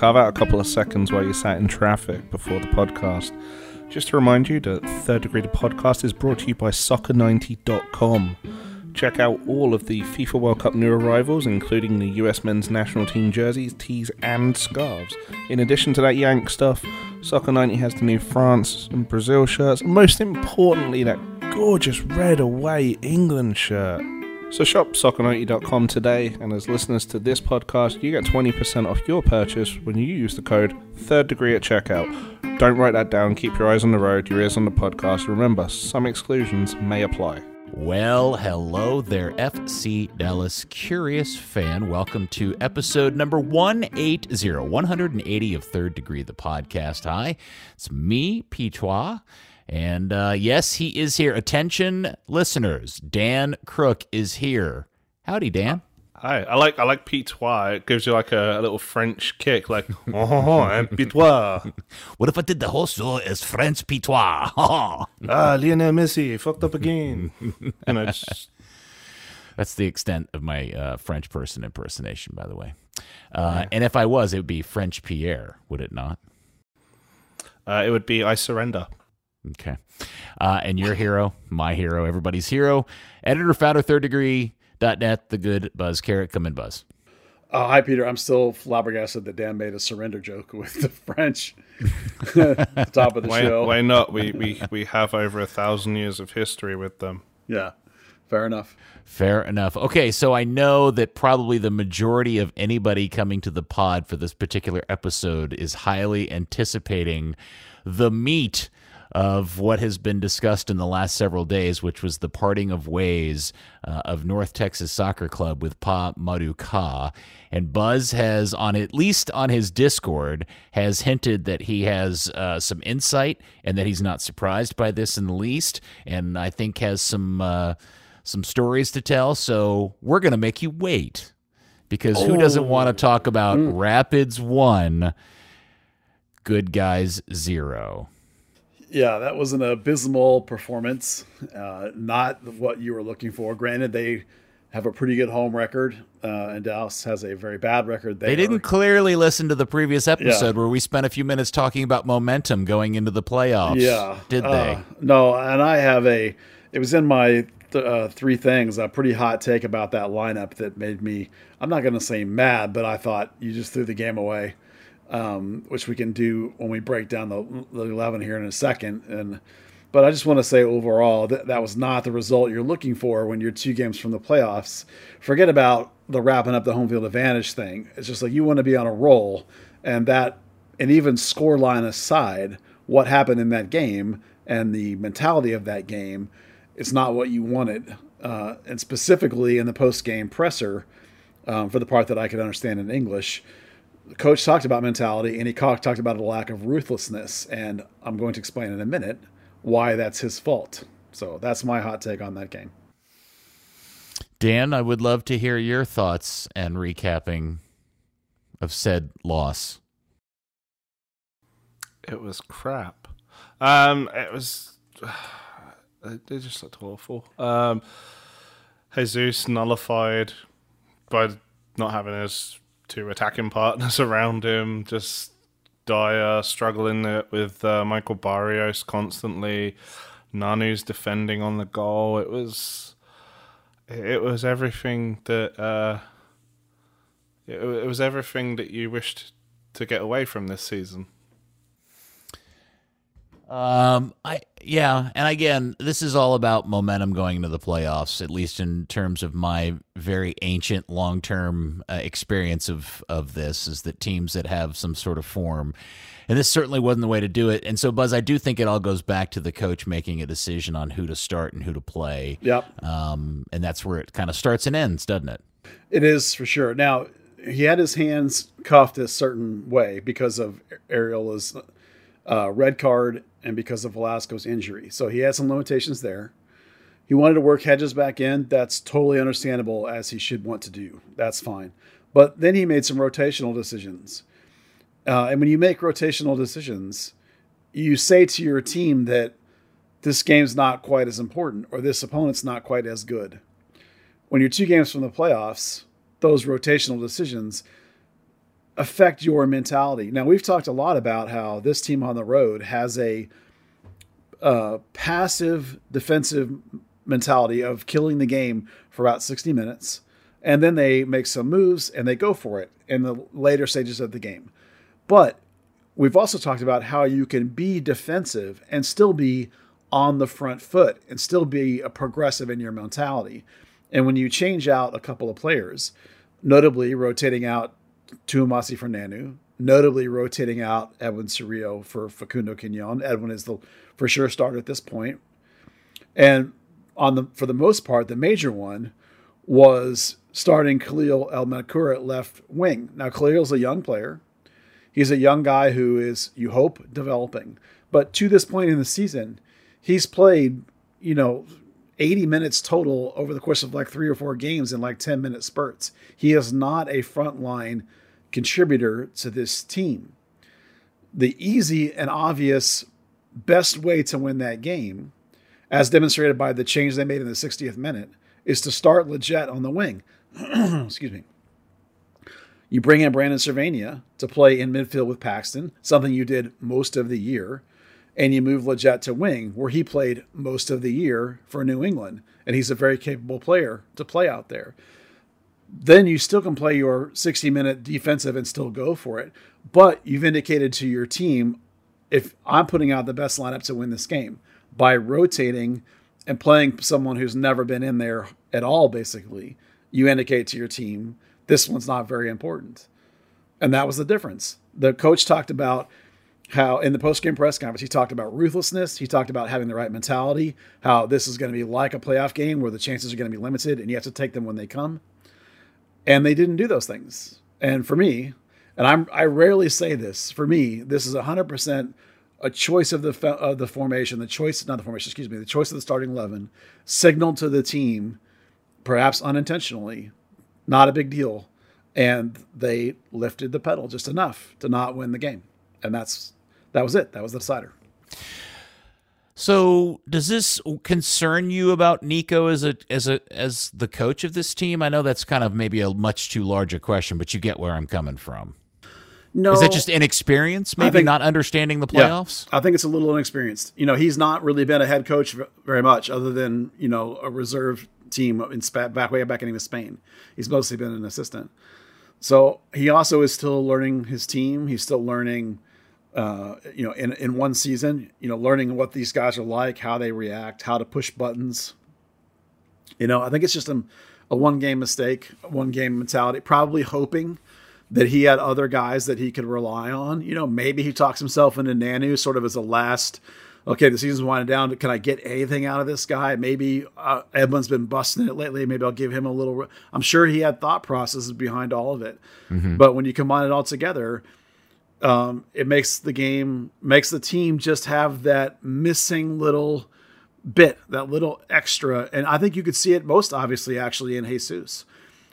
carve out a couple of seconds while you sat in traffic before the podcast. Just to remind you that Third Degree the Podcast is brought to you by Soccer90.com. Check out all of the FIFA World Cup new arrivals, including the US men's national team jerseys, tees, and scarves. In addition to that Yank stuff, Soccer 90 has the new France and Brazil shirts, and most importantly, that gorgeous red away England shirt. So shop soccer90.com today, and as listeners to this podcast, you get 20% off your purchase when you use the code third degree at checkout. Don't write that down, keep your eyes on the road, your ears on the podcast. Remember, some exclusions may apply. Well, hello there, FC Dallas Curious fan. Welcome to episode number 180, 180 of Third Degree, the podcast. Hi, it's me, Pitois. And uh, yes, he is here. Attention, listeners. Dan Crook is here. Howdy, Dan. Hi, I like I like pitois. It gives you like a, a little French kick, like oh, I'm pitois. What if I did the whole show as French Pitois? ah, Lionel Messi fucked up again. and it's That's the extent of my uh, French person impersonation, by the way. Uh, And if I was, it would be French Pierre, would it not? uh, it would be I surrender. Okay. Uh, and your hero, my hero, everybody's hero, editor, founder, third degree, dot net, the good Buzz Carrick. Come in, Buzz. Uh, hi, Peter. I'm still flabbergasted that Dan made a surrender joke with the French. at the top of the Why, show. why not? We, we we have over a thousand years of history with them. Yeah, fair enough. Fair enough. Okay, so I know that probably the majority of anybody coming to the pod for this particular episode is highly anticipating the meat of what has been discussed in the last several days, which was the parting of ways uh, of North Texas Soccer Club with Pa-Modou Kah. And Buzz has, on at least on his Discord, has hinted that he has uh, some insight and that he's not surprised by this in the least, and I think has some. Uh, some stories to tell, so we're going to make you wait. Because who doesn't want to talk about Rapids 1, Good Guys 0? Yeah, that was an abysmal performance. Uh, not what you were looking for. Granted, they have a pretty good home record, uh, and Dallas has a very bad record. They didn't clearly listen to the previous episode where we spent a few minutes talking about momentum going into the playoffs. Yeah, Did uh, they? No, and I have a. It was in my th- uh, three things. A pretty hot take about that lineup that made me. I'm not going to say mad, but I thought you just threw the game away, um, which we can do when we break down the, the eleven here in a second. And but I just want to say overall that that was not the result you're looking for when you're two games from the playoffs. Forget about the wrapping up the home field advantage thing. It's just like you want to be on a roll, and that and even score line aside, what happened in that game and the mentality of that game, it's not what you wanted. Uh, and specifically in the post game presser, um, for the part that I could understand in English, the coach talked about mentality and he talked about a lack of ruthlessness. And I'm going to explain in a minute why that's his fault. So that's my hot take on that game. Dan, I would love to hear your thoughts and recapping of said loss. It was crap. Um, it was. They just looked awful. Um, Jesus nullified by not having his two attacking partners around him. Just Dyer struggling with uh, Michael Barrios constantly. Nanu's defending on the goal. It was. It was everything that. Uh, it, it was everything that you wished to get away from this season. Um, I yeah, and again, this is all about momentum going into the playoffs. At least in terms of my very ancient, long-term uh, experience of of this, is that teams that have some sort of form, and this certainly wasn't the way to do it. And so, Buzz, I do think it all goes back to the coach making a decision on who to start and who to play. Yep. Um, and that's where it kind of starts and ends, doesn't it? It is for sure. Now he had his hands cuffed a certain way because of Arriola's uh, red card and because of Velasco's injury. So he had some limitations there. He wanted to work Hedges back in. That's totally understandable as he should want to do. That's fine. But then he made some rotational decisions. Uh, and when you make rotational decisions, you say to your team that this game's not quite as important or this opponent's not quite as good. When you're two games from the playoffs, those rotational decisions affect your mentality. Now, we've talked a lot about how this team on the road has a uh, passive defensive mentality of killing the game for about 60 minutes. And then they make some moves and they go for it in the later stages of the game. But we've also talked about how you can be defensive and still be on the front foot and still be a progressive in your mentality. And when you change out a couple of players, notably rotating out Twumasi for Nanu, notably rotating out Edwin Cerrillo for Facundo Quignon. Edwin is the for sure starter at this point. And on the for the most part, the major one was starting Khalil El Menkour at left wing. Now Khalil's a young player. He's a young guy who is, you hope, developing. But to this point in the season, he's played, you know, 80 minutes total over the course of like three or four games in like 10 minute spurts. He is not a frontline contributor to this team. The easy and obvious best way to win that game, as demonstrated by the change they made in the 60th minute, is to start Lletget on the wing. Excuse me. You bring in Brandon Servania to play in midfield with Paxton, something you did most of the year, and you move Lletget to wing, where he played most of the year for New England, and he's a very capable player to play out there then you still can play your 60 minute defensive and still go for it. But you've indicated to your team if I'm putting out the best lineup to win this game by rotating and playing someone who's never been in there at all, basically, you indicate to your team this one's not very important. And that was the difference. The coach talked about how in the post-game press conference he talked about ruthlessness he talked about having the right mentality how this is going to be like a playoff game where the chances are going to be limited and you have to take them when they come and they didn't do those things. And for me, and I'm I rarely say this, for me, this is 100% a choice of the of the formation, the choice not the formation, excuse me, the choice of the starting 11 signaled to the team perhaps unintentionally, not a big deal, and they lifted the pedal just enough to not win the game. And that's that was it. That was the decider. So, does this concern you about Nico as a as a as the coach of this team? I know that's kind of maybe a much too large a question, but you get where I'm coming from. No, is that just inexperience? Maybe think, not understanding the playoffs. Yeah, I think it's a little inexperienced. You know, he's not really been a head coach very much, other than you know a reserve team in back way back in Spain. He's mostly been an assistant. So he also is still learning his team. He's still learning uh, you know, in, in one season, you know, learning what these guys are like, how they react, how to push buttons. You know, I think it's just a, a one game mistake, one game mentality, probably hoping that he had other guys that he could rely on. You know, maybe he talks himself into Nanu sort of as a last, okay, the season's winding down. Can I get anything out of this guy? Maybe uh, Edwin's been busting it lately. Maybe I'll give him a little. I'm sure he had thought processes behind all of it. Mm-hmm. But when you combine it all together, um, it makes the game makes the team just have that missing little bit, that little extra. And I think you could see it most obviously actually in Jesus,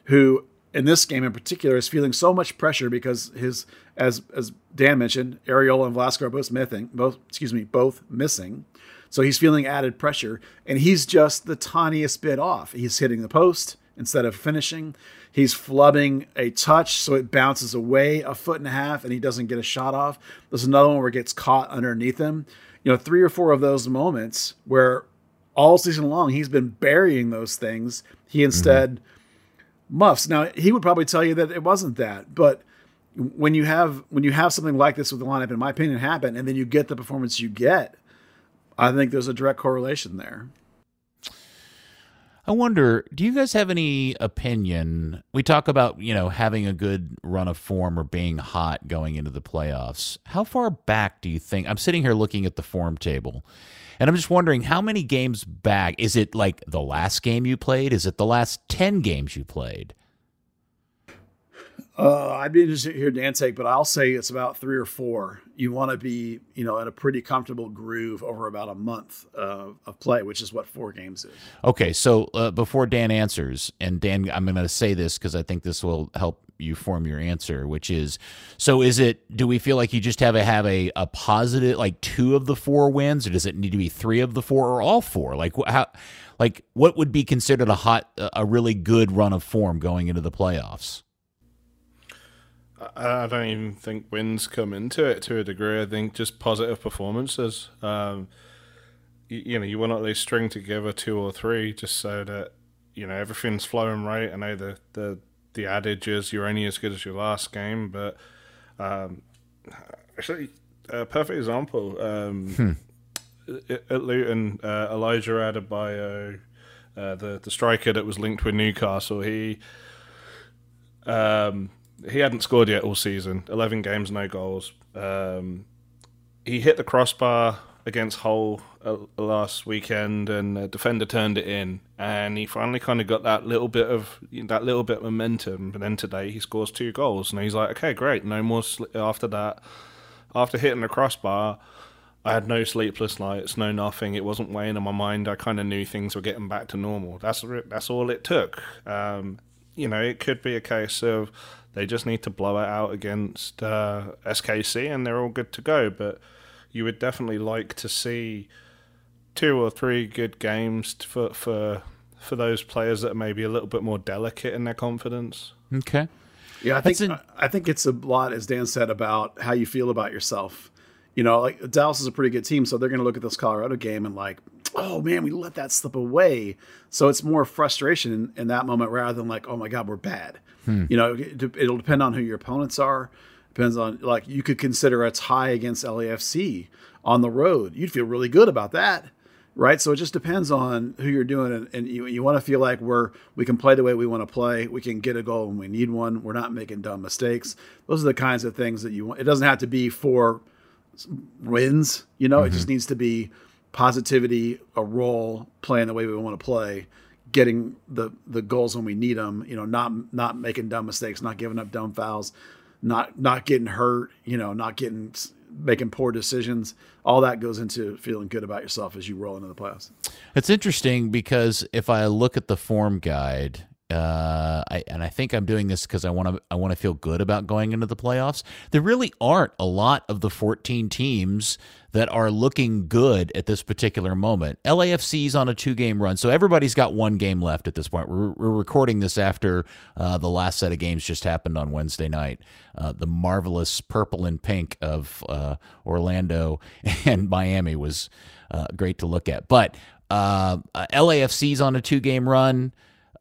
who in this game in particular is feeling so much pressure because his as as Dan mentioned, Arriola and Velasco are both missing, both excuse me, both missing. So he's feeling added pressure, and he's just the tiniest bit off. He's hitting the post instead of finishing. He's flubbing a touch, so it bounces away a foot and a half, and he doesn't get a shot off. There's another one where it gets caught underneath him. You know, three or four of those moments where all season long he's been burying those things. He instead mm-hmm. muffs. Now he would probably tell you that it wasn't that, but when you have when you have something like this with the lineup, in my opinion, happen, and then you get the performance you get, I think there's a direct correlation there. I wonder, do you guys have any opinion? We talk about, you know, having a good run of form or being hot going into the playoffs. How far back do you think? I'm sitting here looking at the form table, and I'm just wondering how many games back? Is it like the last game you played? Is it the last 10 games you played? Uh, I'd be interested to hear Dan take, but I'll say it's about three or four. You want to be, you know, in a pretty comfortable groove over about a month uh, of play, which is what four games is. Okay, so uh, before Dan answers, and Dan, I'm going to say this because I think this will help you form your answer, which is so. Is it? Do we feel like you just have a have a, a positive like two of the four wins, or does it need to be three of the four, or all four? Like how? Like what would be considered a hot, a really good run of form going into the playoffs? I don't even think wins come into it to a degree. I think just positive performances. Um, you, you know, you want to at least string together two or three just so that you know everything's flowing right. I know the the the adage is you're only as good as your last game, but um, actually, a perfect example. Um, hmm. At Luton, uh, Elijah Adebayo, uh, the the striker that was linked with Newcastle, he um, he hadn't scored yet all season. Eleven games, no goals. Um, he hit the crossbar against Hull uh, last weekend, and the defender turned it in, and he finally kind of got that little bit of that little bit of momentum. And then today he scores two goals, and he's like, okay, great, no more sl- after that. After hitting the crossbar, I had no sleepless nights, no nothing. It wasn't weighing on my mind. I kind of knew things were getting back to normal. That's that's all it took. Um, you know, it could be a case of they just need to blow it out against uh, SKC, and they're all good to go. But you would definitely like to see two or three good games for for for those players that are maybe a little bit more delicate in their confidence. Okay. Yeah, I think an, I think it's a lot, as Dan said, about how you feel about yourself. You know, like Dallas is a pretty good team, so they're going to look at this Colorado game and like, oh man, we let that slip away. So it's more frustration in, in that moment rather than like, oh my god, we're bad. Hmm. You know, it, it'll depend on who your opponents are. Depends on like you could consider a tie against LAFC on the road. You'd feel really good about that, right? So it just depends on who you're doing, and, and you you want to feel like we're we can play the way we want to play. We can get a goal when we need one. We're not making dumb mistakes. Those are the kinds of things that you want. It doesn't have to be for wins. You know, mm-hmm. it just needs to be positivity, a role, playing the way we want to play getting the the goals when we need them you know not not making dumb mistakes not giving up dumb fouls not not getting hurt, you know, not getting making poor decisions. All that goes into feeling good about yourself as you roll into the playoffs. It's interesting because if I look at the form guide, uh, I, and I think I'm doing this because I want to I want to feel good about going into the playoffs. There really aren't a lot of the 14 teams that are looking good at this particular moment. LAFC's on a two game run, so everybody's got one game left at this point. We're, we're recording this after uh, the last set of games just happened on Wednesday night. Uh, the marvelous purple and pink of uh, Orlando and Miami was uh, great to look at. But uh, LAFC's on a two game run.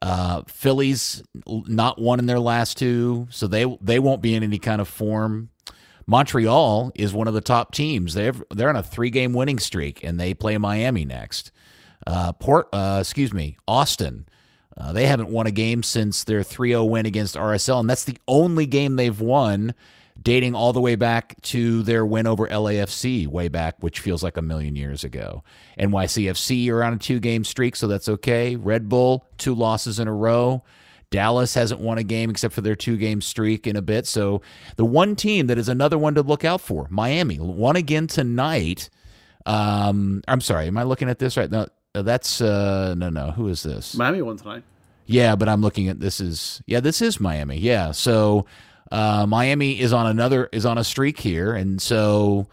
Uh, Phillies not won in their last two, so they they won't be in any kind of form. Montreal is one of the top teams. They're they're on a three game winning streak, and they play Miami next. Uh, Port, uh, excuse me, Austin. Uh, they haven't won a game since their 3-0 win against RSL, and that's the only game they've won dating all the way back to their win over LAFC way back, which feels like a million years ago. NYCFC are on a two game streak, so that's okay. Red Bull, two losses in a row. Dallas hasn't won a game except for their two game streak in a bit. So the one team that is another one to look out for, Miami, won again tonight. Um, I'm sorry, am I looking at this right now? That's uh, no, no. Who is this? Miami won tonight. Yeah, but I'm looking at this is yeah, this is Miami. Yeah, so uh, Miami is on another is on a streak here, and so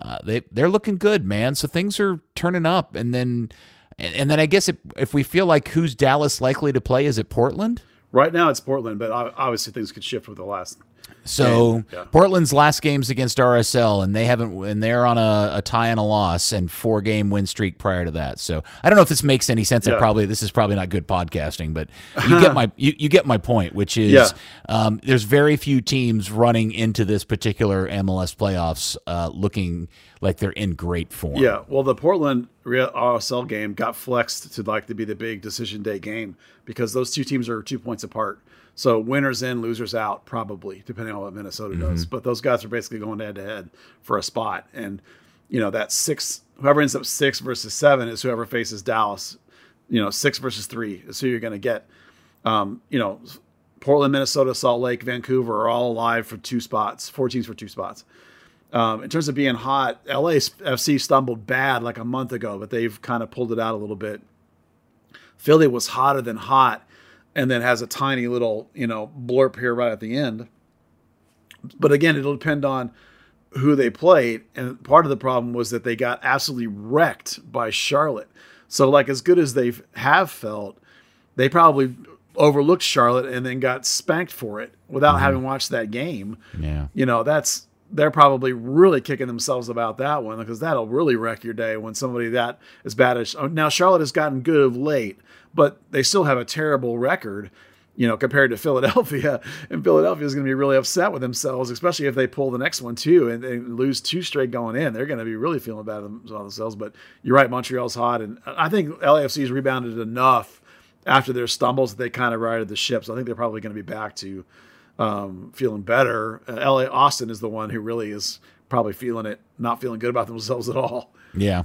uh, they they're looking good, man. So things are turning up, and then and, then I guess if, if we feel like who's Dallas likely to play, is it Portland? Right now it's Portland, but obviously things could shift with the last. So yeah. Portland's last games against RSL, and they haven't, and they're on a, a, tie and a loss and four game win streak prior to that. So I don't know if this makes any sense. Yeah. I probably this is probably not good podcasting, but you get my you, you get my point, which is yeah. um, there's very few teams running into this particular MLS playoffs uh, looking like they're in great form. Yeah, well, the Portland RSL game got flexed to like to be the big decision day game because those two teams are two points apart. So winners in, losers out, probably depending on what Minnesota mm-hmm. does. But those guys are basically going head to head for a spot, and you know that six, whoever ends up six versus seven is whoever faces Dallas. You know, six versus three is who you're going to get. Um, you know, Portland, Minnesota, Salt Lake, Vancouver are all alive for two spots, four teams for two spots. Um, in terms of being hot, LAFC stumbled bad like a month ago, but they've kind of pulled it out a little bit. Philly was hotter than hot and then has a tiny little you know blurb here right at the end. But again, it'll depend on who they played, and part of the problem was that they got absolutely wrecked by Charlotte. So like as good as they have felt, they probably overlooked Charlotte and then got spanked for it without mm-hmm. having watched that game. Yeah. You know, that's they're probably really kicking themselves about that one because that'll really wreck your day when somebody that is bad as oh, now Charlotte has gotten good of late, but they still have a terrible record. You know, compared to Philadelphia, and Philadelphia is going to be really upset with themselves, especially if they pull the next one too and they lose two straight going in. They're going to be really feeling bad about themselves. But you're right, Montreal's hot, and I think LAFC's rebounded enough after their stumbles that they kind of righted the ship. So I think they're probably going to be back to um, feeling better. Uh, LA Austin is the one who really is probably feeling it, not feeling good about themselves at all. Yeah.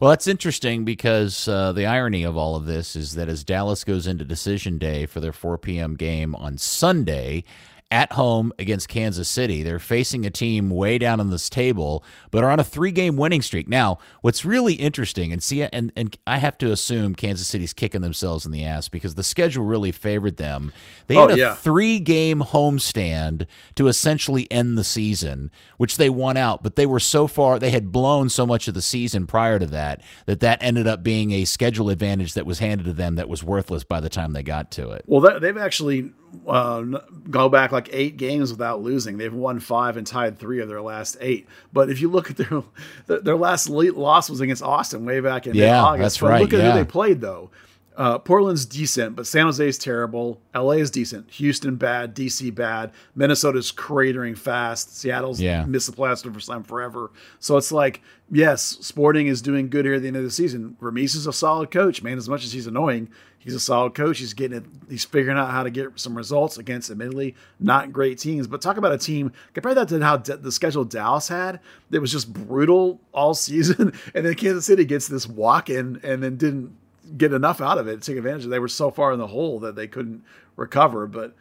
Well, that's interesting because uh, the irony of all of this is that as Dallas goes into decision day for their 4 p.m. game on Sunday, at home against Kansas City. They're facing a team way down on this table, but are on a three-game winning streak. Now, what's really interesting, and see, and and I have to assume Kansas City's kicking themselves in the ass because the schedule really favored them. They Oh, had a yeah. three-game homestand to essentially end the season, which they won out. But they were so far; they had blown so much of the season prior to that that that ended up being a schedule advantage that was handed to them that was worthless by the time they got to it. Well, that, they've actually uh, go back like eight games without losing. They've won five and tied three of their last eight. But if you look at their their, last loss was against Austin way back in Yeah, August. that's But right, Look at yeah. who they played though. Uh, Portland's decent, but San Jose's terrible. LA is decent. Houston bad. DC bad. Minnesota's cratering fast. Seattle's Yeah. missed the playoffs for some forever. So it's like, yes, Sporting is doing good here at the end of the season. Vermes is a solid coach, man. As much as he's annoying, he's a solid coach. He's getting it. He's figuring out how to get some results against, admittedly, not great teams. But talk about a team. Compare that to how D- the schedule Dallas had. That was just brutal all season, and then Kansas City gets this walk in, and then didn't get enough out of it to take advantage of. They were so far in the hole that they couldn't recover. But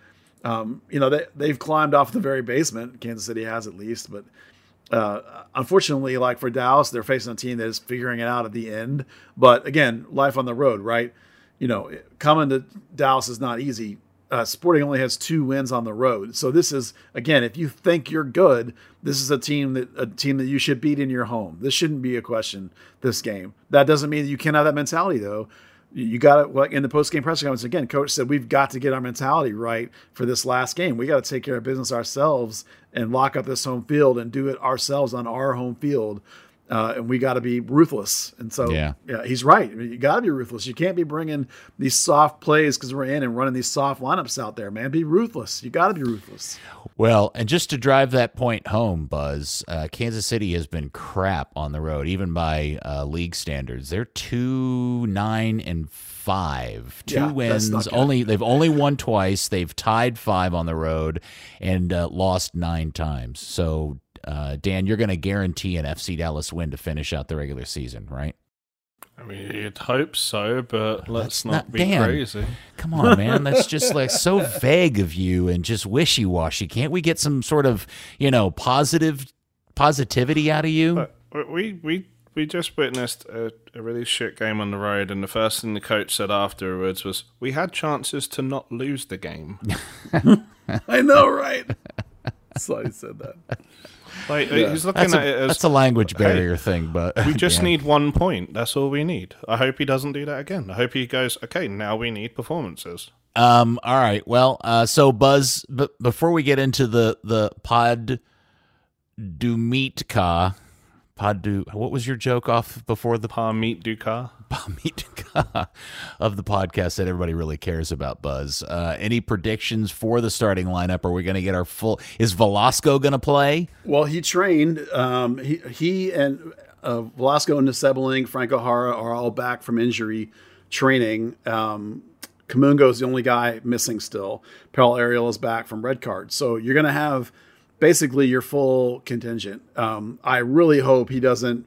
um, you know they they've climbed off the very basement. Kansas City has at least, but uh, unfortunately, like for Dallas, they're facing a team that is figuring it out at the end. But again, life on the road, right? You know, coming to Dallas is not easy. Uh, Sporting only has two wins on the road, so this is again, if you think you're good, this is a team that a team that you should beat in your home. This shouldn't be a question. This game. That doesn't mean that you can't have that mentality though. You- got to like in the post game press conference again. Coach said we've got to get our mentality right for this last game. We got to take care of business ourselves and lock up this home field and do it ourselves on our home field. Uh, and we got to be ruthless. And so, Yeah. yeah, he's right. I mean, you got to be ruthless. You can't be bringing these soft plays because we're in and running these soft lineups out there, man. Be ruthless. You got to be ruthless. Well, and just to drive that point home, Buzz, uh, Kansas City has been crap on the road, even by uh, league standards. They're two nine and five, two Yeah, wins. Only they've only won twice. They've tied five on the road and uh, lost nine times. So, uh, Dan, you're going to guarantee an FC Dallas win to finish out the regular season, right? I mean, you'd hope so, but let's not, not- be Dan. crazy. Come on, man. That's just like so vague of you and just wishy washy. Can't we get some sort of, you know, positive positivity out of you? But we we we just witnessed a, a really shit game on the road, and the first thing the coach said afterwards was, "We had chances to not lose the game." I know, right? so he said that. Like he's looking That's at it a, as that's a language barrier thing, but we just yeah. need one point. That's all we need. I hope he doesn't do that again. I hope he goes, okay, now we need performances. Um. All right. Well. Uh. So Buzz. But before we get into the the pod, Dumitka, pod du. What was your joke off before the Parmeet Dukas. Dumitka of the podcast that everybody really cares about? Buzz. Uh. Any predictions for the starting lineup? Are we going to get our full? Is Velasco going to play? Well, he trained. Um, he he and uh, Velasco and Nisebling, Franco Jara are all back from injury training. Um, Kamungo is the only guy missing still. Paul Arriola is back from red card. So you're going to have basically your full contingent. Um, I really hope he doesn't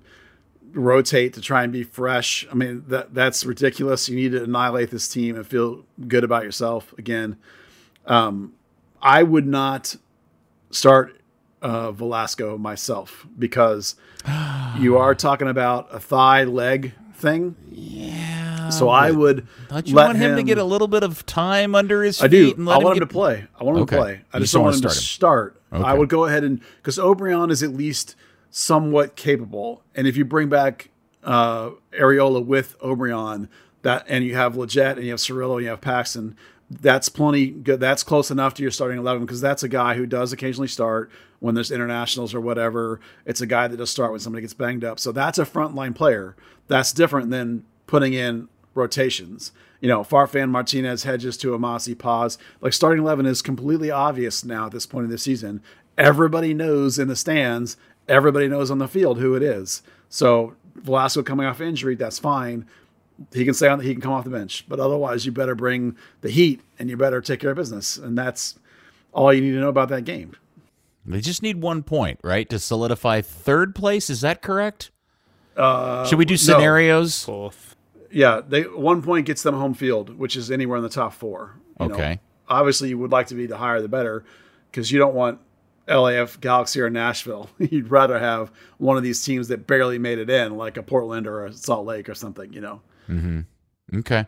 rotate to try and be fresh. I mean that that's ridiculous. You need to annihilate this team and feel good about yourself again. Um, I would not start uh, Velasco myself because you are talking about a thigh leg thing. Yeah. so I would Don't you let want him, to get a little bit of time under his I feet do. and I let him want get him to play. I want him Okay. to play. I You just don't want him to start start. I would go ahead and because Obrian is at least somewhat capable, and if you bring back uh, Arriola with Obrian, that and you have Lletget and you have Cerrillo and you have Paxton, that's plenty good. That's close enough to your starting eleven because that's a guy who does occasionally start when there's internationals or whatever. It's a guy that does start when somebody gets banged up. So that's a frontline player. That's different than putting in rotations. You know, Farfan, Martinez, Hedges Twumasi, Paz. Like starting 11 is completely obvious now at this point in the season. Everybody knows in the stands, everybody knows on the field who it is. So Velasco coming off injury, that's fine. He can stay on. He can come off the bench, but otherwise, you better bring the heat and you better take care of business. And that's all you need to know about that game. They just need one point, right, to solidify third place. Is that correct? Uh, Should we do scenarios? Fourth. Yeah, they one point gets them home field, which is anywhere in the top four. you know. Okay. obviously, you would like to be the higher the better, because you don't want LAF, Galaxy, or Nashville. You'd rather have one of these teams that barely made it in, like a Portland or a Salt Lake or something. You know. Mm-hmm. Okay.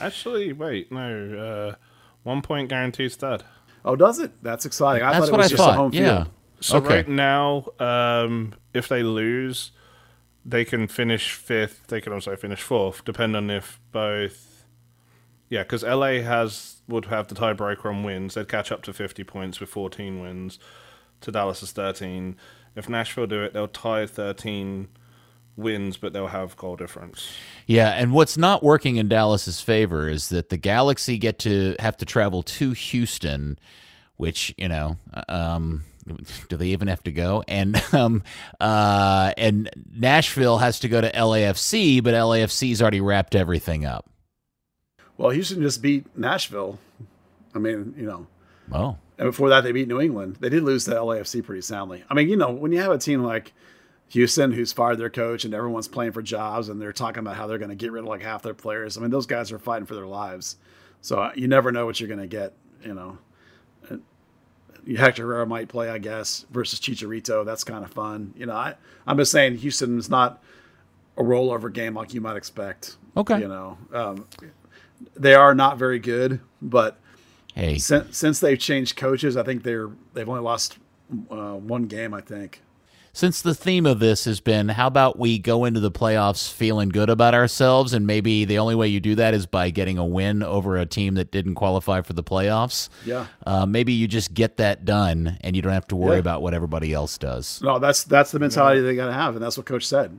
Actually, wait, no. Uh, one point guaranteed stud. Oh, does it? That's exciting. I That's thought it what was I just a thought. home Yeah. field. So Okay. right now, um, if they lose, they can finish fifth. They can also finish fourth, depending on if both. Yeah, because LA has would have the tiebreaker on wins. They'd catch up to fifty points with fourteen wins. To Dallas's thirteen. If Nashville do it, they'll tie thirteen wins, but they'll have goal difference. Yeah, and what's not working in Dallas's favor is that the Galaxy get to have to travel to Houston, which you know, um, do they even have to go? And um, uh, and Nashville has to go to LAFC, but LAFC's already wrapped everything up. Well, Houston just beat Nashville. I mean, you know, Oh, and before that they beat New England. They did lose to LAFC pretty soundly. I mean, you know, when you have a team like Houston who's fired their coach and everyone's playing for jobs and they're talking about how they're going to get rid of like half their players. I mean, those guys are fighting for their lives. So uh, you never know what you're going to get, you know. Hector Herrera might play, I guess, versus Chicharito. That's kind of fun. You know, I, I'm just saying Houston is not a rollover game like you might expect. Okay. You know, um, they are not very good, but hey, since, since they've changed coaches, I think they're they've only lost uh, one game. I think. Since the theme of this has been how about we go into the playoffs feeling good about ourselves? And maybe the only way you do that is by getting a win over a team that didn't qualify for the playoffs. Yeah. uh, maybe you just get that done and you don't have to worry Yeah. about what everybody else does. No, that's that's the mentality they got to have, and that's what coach said.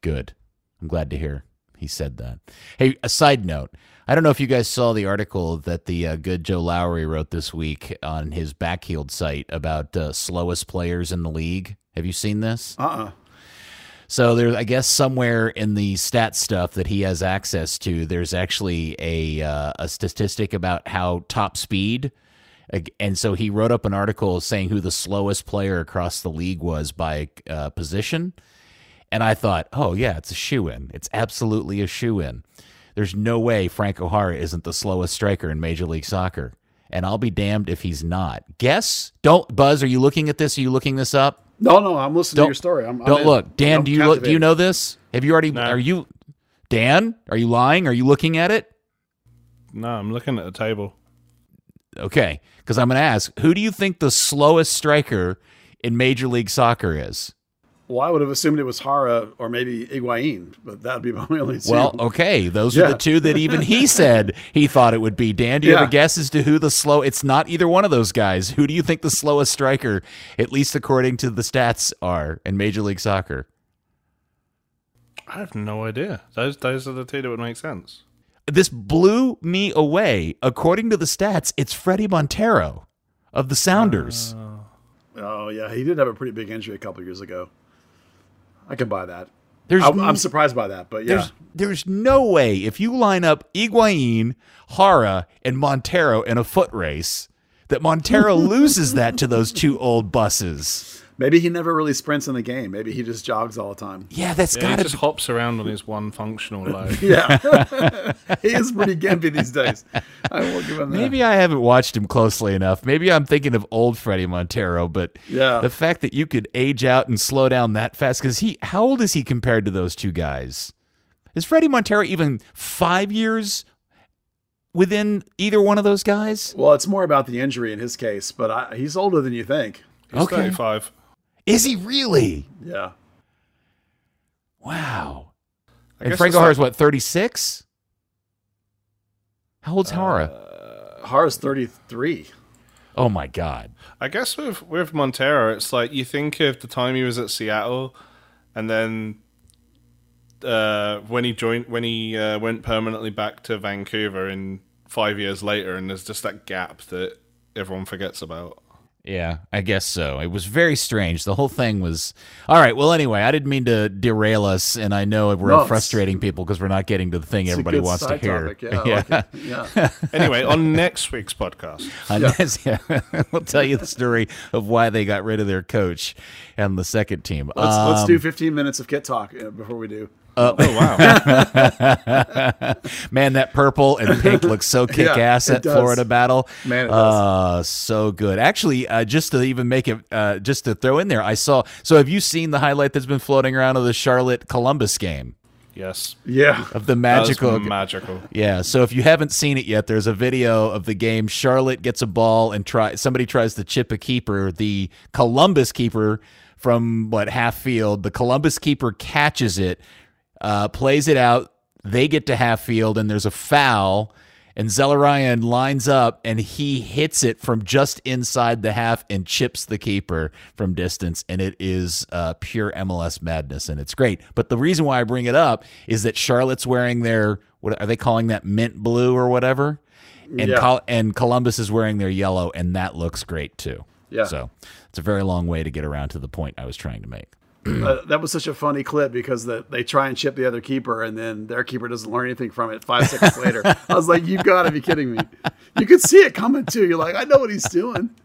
good. I'm glad to hear he said that. Hey a side note. I don't know if you guys saw the article that the uh, good joe lowery wrote this week on his backheeled site about uh, slowest players in the league have you seen this Uh. uh So there's, I guess, somewhere in the stat stuff that he has access to, there's actually a uh, a statistic about how top speed, and so he wrote up an article saying who the slowest player across the league was by uh, position, and I thought, oh yeah, it's a shoe in. It's absolutely a shoe in. There's no way Franco Jara isn't the slowest striker in Major League Soccer, and I'll be damned if he's not. Guess? Don't Buzz. Are you looking at this? Are you looking this up? No, no, I'm listening Don't- to your story. I'm, I'm Don't in. look, Dan. I'm do you look, do you know this? Have you already? No. Are you, Dan? Are you lying? Are you looking at it? No, I'm looking at the table. Okay, because I'm going to ask, who do you think the slowest striker in Major League Soccer is? Well, I would have assumed it was Jara or maybe Higuaín, but that'd be my only two. Well, okay, those are the two that even he said he thought it would be. Dan, do you have a guess as to who the slow? It's not either one of those guys. Who do you think the slowest striker, at least according to the stats, are in Major League Soccer? I have no idea. Those those are the two that would make sense. This blew me away. According to the stats, it's Fredy Montero of the Sounders. oh yeah, he did have a pretty big injury a couple years ago. I can buy that. There's I'm, n- I'm surprised by that, but yeah, There's there's no way if you line up Higuaín, Jara, and Montero in a foot race that Montero loses that to those two old buses. Maybe he never really sprints in the game. Maybe he just jogs all the time. Yeah, that's Yeah, got he to just hops around on his one functional leg. Yeah, he is pretty gimpy these days. I will give him that. Maybe I haven't watched him closely enough. Maybe I'm thinking of old Fredy Montero, but Yeah. the fact that you could age out and slow down that fast because he how old is he compared to those two guys? Is Fredy Montero even five years within either one of those guys? Well, it's more about the injury in his case, but I, he's older than you think. He's Okay. 35. Is he really? Yeah. Wow. I and guess Franco it's Jara's like- what, 36? How old's Jara? Jara's 33. oh my God. I guess with with Montero, it's like you think of the time he was at Seattle, and then uh, when he joined, when he uh, went permanently back to Vancouver, in five years later, and there's just that gap that everyone forgets about. Yeah, I guess so. It was very strange. The whole thing was. All right. Well, anyway, I didn't mean to derail us, and I know we're No, frustrating people because we're not getting to the thing It's a everybody good wants to hear. topic, Yeah. I like yeah. Anyway, on next week's podcast, On this- yeah, we'll tell you the story of why they got rid of their coach and the second team. Let's, let's Um, do 15 minutes of kit talk uh, before we do. Oh wow, Man, that purple and pink looks so kick ass it at does. Florida Battle. Man, it uh, so good. Actually, uh, just to even make it, uh, just to throw in there, I saw. So, have you seen the highlight that's been floating around of the Charlotte Columbus game yes, Yeah. of the that was magical? magical. Yeah, so if you haven't seen it yet, there's a video of the game. Charlotte gets a ball and try somebody tries to chip a keeper. The Columbus keeper from what half field, the Columbus keeper catches it, uh, plays it out. They get to half field and there's a foul. And Zelarayan lines up and he hits it from just inside the half and chips the keeper from distance. And it is uh, pure MLS madness and it's great. But the reason why I bring it up is that Charlotte's wearing their, what are they calling that, mint blue or whatever? And, Yeah. Col- and Columbus is wearing their yellow and that looks great too. Yeah. So it's a very long way to get around to the point I was trying to make. Uh, that was such a funny clip because the, they try and chip the other keeper, and then their keeper doesn't learn anything from it. Five seconds later, I was like, "You've got to be kidding me!" You could see it coming too. You're like, "I know what he's doing."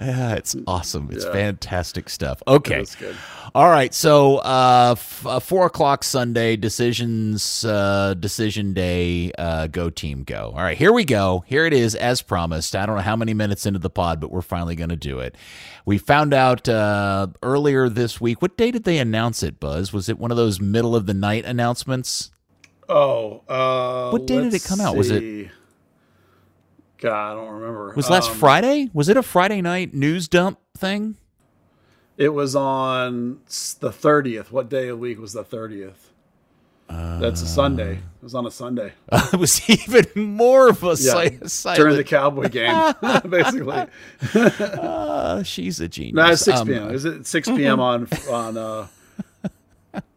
Yeah, it's awesome. It's Yeah. fantastic stuff. Okay. That's good. All right. So, uh, f- uh, four o'clock Sunday decisions, uh, decision day. Uh, go team, go. All right, here we go. Here it is, as promised. I don't know how many minutes into the pod, but we're finally going to do it. We found out uh, earlier this week. What day did they announce it? Buzz? Was it one of those middle of the night announcements? Oh, uh, What day did it come out? Was it- God, I don't remember. Was last Um, Friday? Was it a Friday night news dump thing? It was on the thirtieth. What day of the week was the thirtieth? That's a Sunday. It was on a Sunday. it was even more of a Yeah, si- during the Cowboy game, basically. uh, she's a genius. No, it's six Um, p.m. Is it six p.m. on on? uh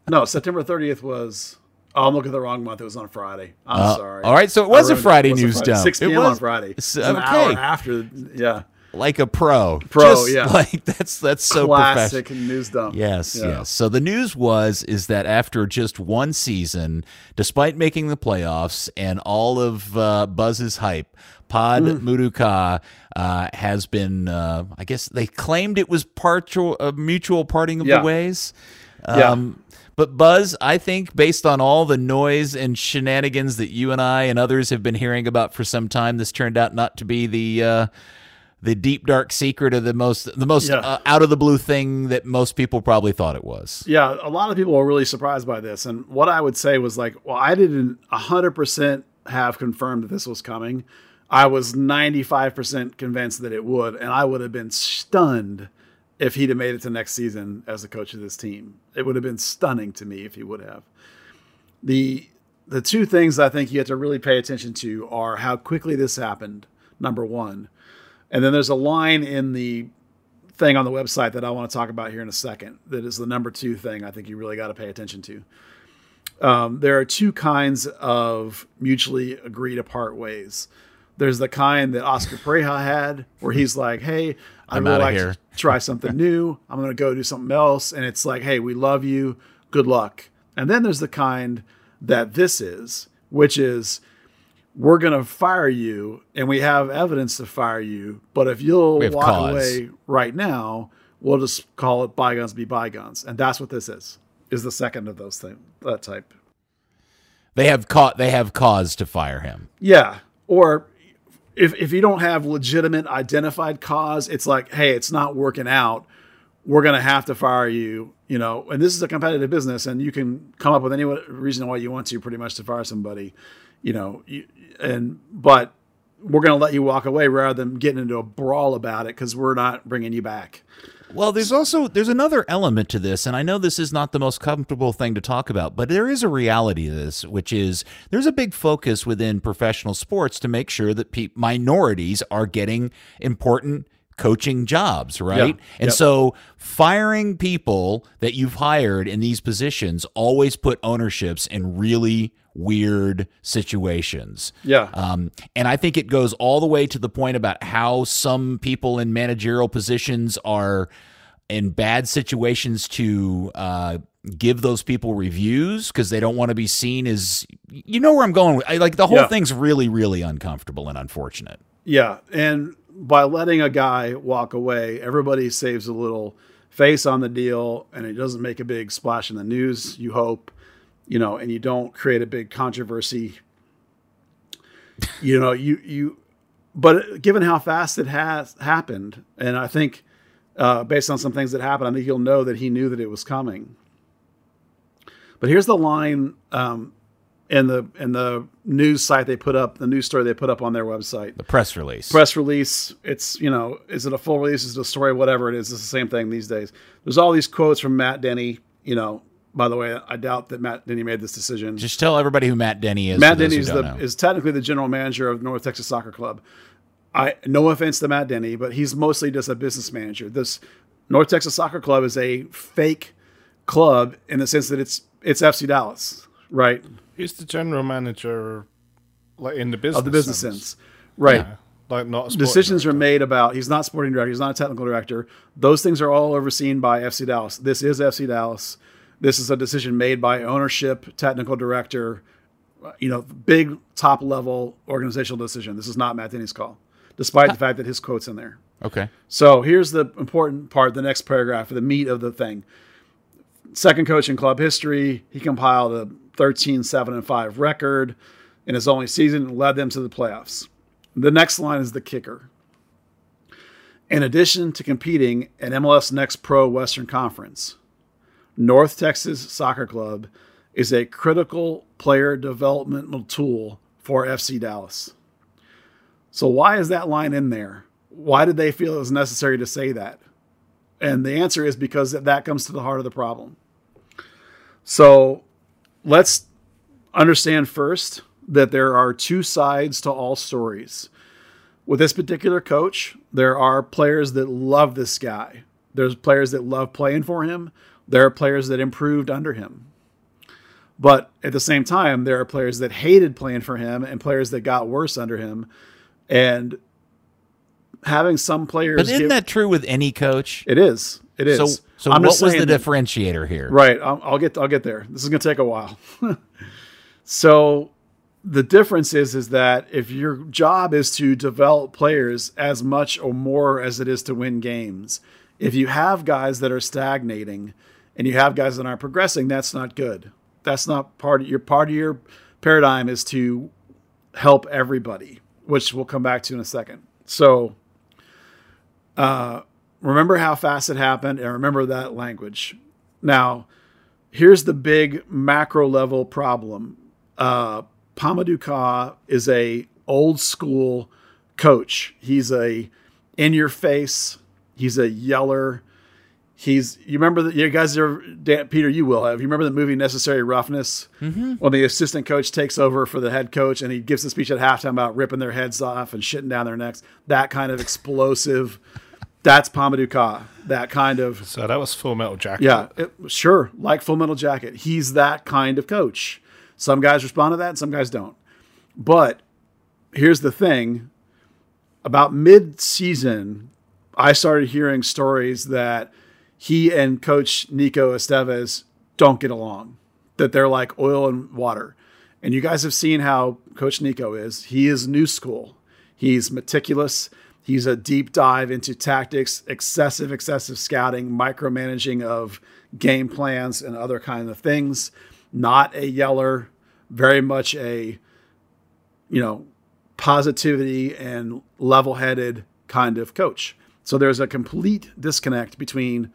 No, September thirtieth was. Oh, I'm looking at the wrong month. It was on Friday. I'm Uh, sorry. all right, so it was a Friday It was news dump. Six It p.m. on Friday. It was an hour after. Yeah, like a pro. Pro, Just yeah. Like that's that's so classic news dump. Yes, Yeah. yes. So the news was is that after just one season, despite making the playoffs and all of uh, Buzz's hype, Pod Mm. Muruka uh, has been. Uh, I guess they claimed it was partial, a mutual parting of Yeah. the ways. Yeah. Um, But Buzz, I think based on all the noise and shenanigans that you and I and others have been hearing about for some time, this turned out not to be the uh, the deep dark secret of the most the most Yeah. uh, out of the blue thing that most people probably thought it was. Yeah, a lot of people were really surprised by this. And what I would say was like, well, I didn't 100% have confirmed that this was coming. I was 95% convinced that it would. And I would have been stunned if he'd have made it to next season as the coach of this team. It would have been stunning to me if he would have. The the two things I think you have to really pay attention to are how quickly this happened, number one. And then there's a line in the thing on the website that I want to talk about here in a second. That is the number two thing I think you really got to pay attention to. Um, there are two kinds of mutually agreed apart ways. There's the kind that Oscar Pareja had, where he's like, "Hey, I I'm would like here. to try something new. I'm going to go do something else," and it's like, "Hey, we love you. Good luck." And then there's the kind that this is, which is we're going to fire you and we have evidence to fire you. But if you'll walk cause. away right now, we'll just call it bygones be bygones. And that's what this is, is the second of those things, that type. They have caught they have cause to fire him. Yeah. Or if, if you don't have legitimate identified cause, it's like, hey, it's not working out. we're going to have to fire you, you know, and this is a competitive business and you can come up with any reason why you want to pretty much to fire somebody, you know, you, and, but we're going to let you walk away rather than getting into a brawl about it because we're not bringing you back. Well, there's also there's another element to this, and I know this is not the most comfortable thing to talk about, but there is a reality to this, which is there's a big focus within professional sports to make sure that pe- minorities are getting important coaching jobs, right? Yeah. And Yep. so firing people that you've hired in these positions always put ownerships in really weird situations. Yeah. Um, and I think it goes all the way to the point about how some people in managerial positions are in bad situations to uh, give those people reviews because they don't want to be seen as you know where I'm going. I, like the whole Yeah. thing's really, really uncomfortable and unfortunate. Yeah, and by letting a guy walk away, everybody saves a little face on the deal, and it doesn't make a big splash in the news. You hope, you know, and you don't create a big controversy. You know, you you, but given how fast it has happened, and I think uh, based on some things that happened, I think you'll know that he knew that it was coming. But here's the line um, in the in the news site they put up, the news story they put up on their website The press release. press release. It's you know, is it a full release? Is it a story? Whatever it is, it's the same thing these days. There's all these quotes from Matt Denny. You know, by the way, I doubt that Matt Denny made this decision. Just tell everybody who Matt Denny is. Matt Denny who is don't the know. is technically the general manager of North Texas Soccer Club. I no offense to Matt Denny, but he's mostly just a business manager. This North Texas Soccer Club is a fake club in the sense that it's it's FC Dallas, right? He's the general manager, like in the business Of the business sense, right? Yeah, like not decisions director. are made about he's not sporting director he's not a technical director those things are all overseen by fc dallas this is fc dallas this is a decision made by ownership technical director you know big top level organizational decision. This is not matt Denny's call despite the fact that his quote's in there. Okay. so here's the important part the next paragraph the meat of the thing. Second coach in club history he compiled a 13 7 and 5 record in his only season and led them to the playoffs. The next line is the kicker. In addition to competing in MLS Next Pro Western Conference, North Texas Soccer Club is a critical player developmental tool for FC Dallas. So, why is that line in there? Why did they feel it was necessary to say that? And the answer is because that comes to the heart of the problem. So, let's understand first that there are two sides to all stories with this particular coach, there are players that love this guy. There's players that love playing for him. There are players that improved under him. But at the same time, there are players that hated playing for him and players that got worse under him. And having some players But isn't give- that true with any coach? it is. It is. So, so I'm what was the saying- differentiator here? Right. I'll, I'll get. I'll get there. This is going to take a while. so, the difference is is that if your job is to develop players as much or more as it is to win games, if you have guys that are stagnating and you have guys that aren't progressing, that's not good. That's not part of your part of your paradigm is to help everybody, which we'll come back to in a second. So, uh, remember how fast it happened and remember that language. Now, here's the big macro level problem. Uh, Pa-Modou Kah is a old school coach. He's a in your face. He's a yeller. He's you remember that you guys are Dan, Peter. You will have you remember the movie Necessary Roughness mm-hmm. when the assistant coach takes over for the head coach and he gives a speech at halftime about ripping their heads off and shitting down their necks. That kind of explosive. That's Pa-Modou Kah. That kind of So that was Full Metal Jacket. yeah, it, sure. Like Full Metal Jacket, he's that kind of coach. Some guys respond to that, and some guys don't. But here's the thing: about mid-season, I started hearing stories that he and Coach Nico Estevez don't get along. That they're like oil and water. And you guys have seen how Coach Nico is. He is new school. He's meticulous. He's a deep dive into tactics, excessive, excessive scouting, micromanaging of game plans and other kind of things. Not a yeller, very much a, you know, positivity and level-headed kind of coach. So there's a complete disconnect between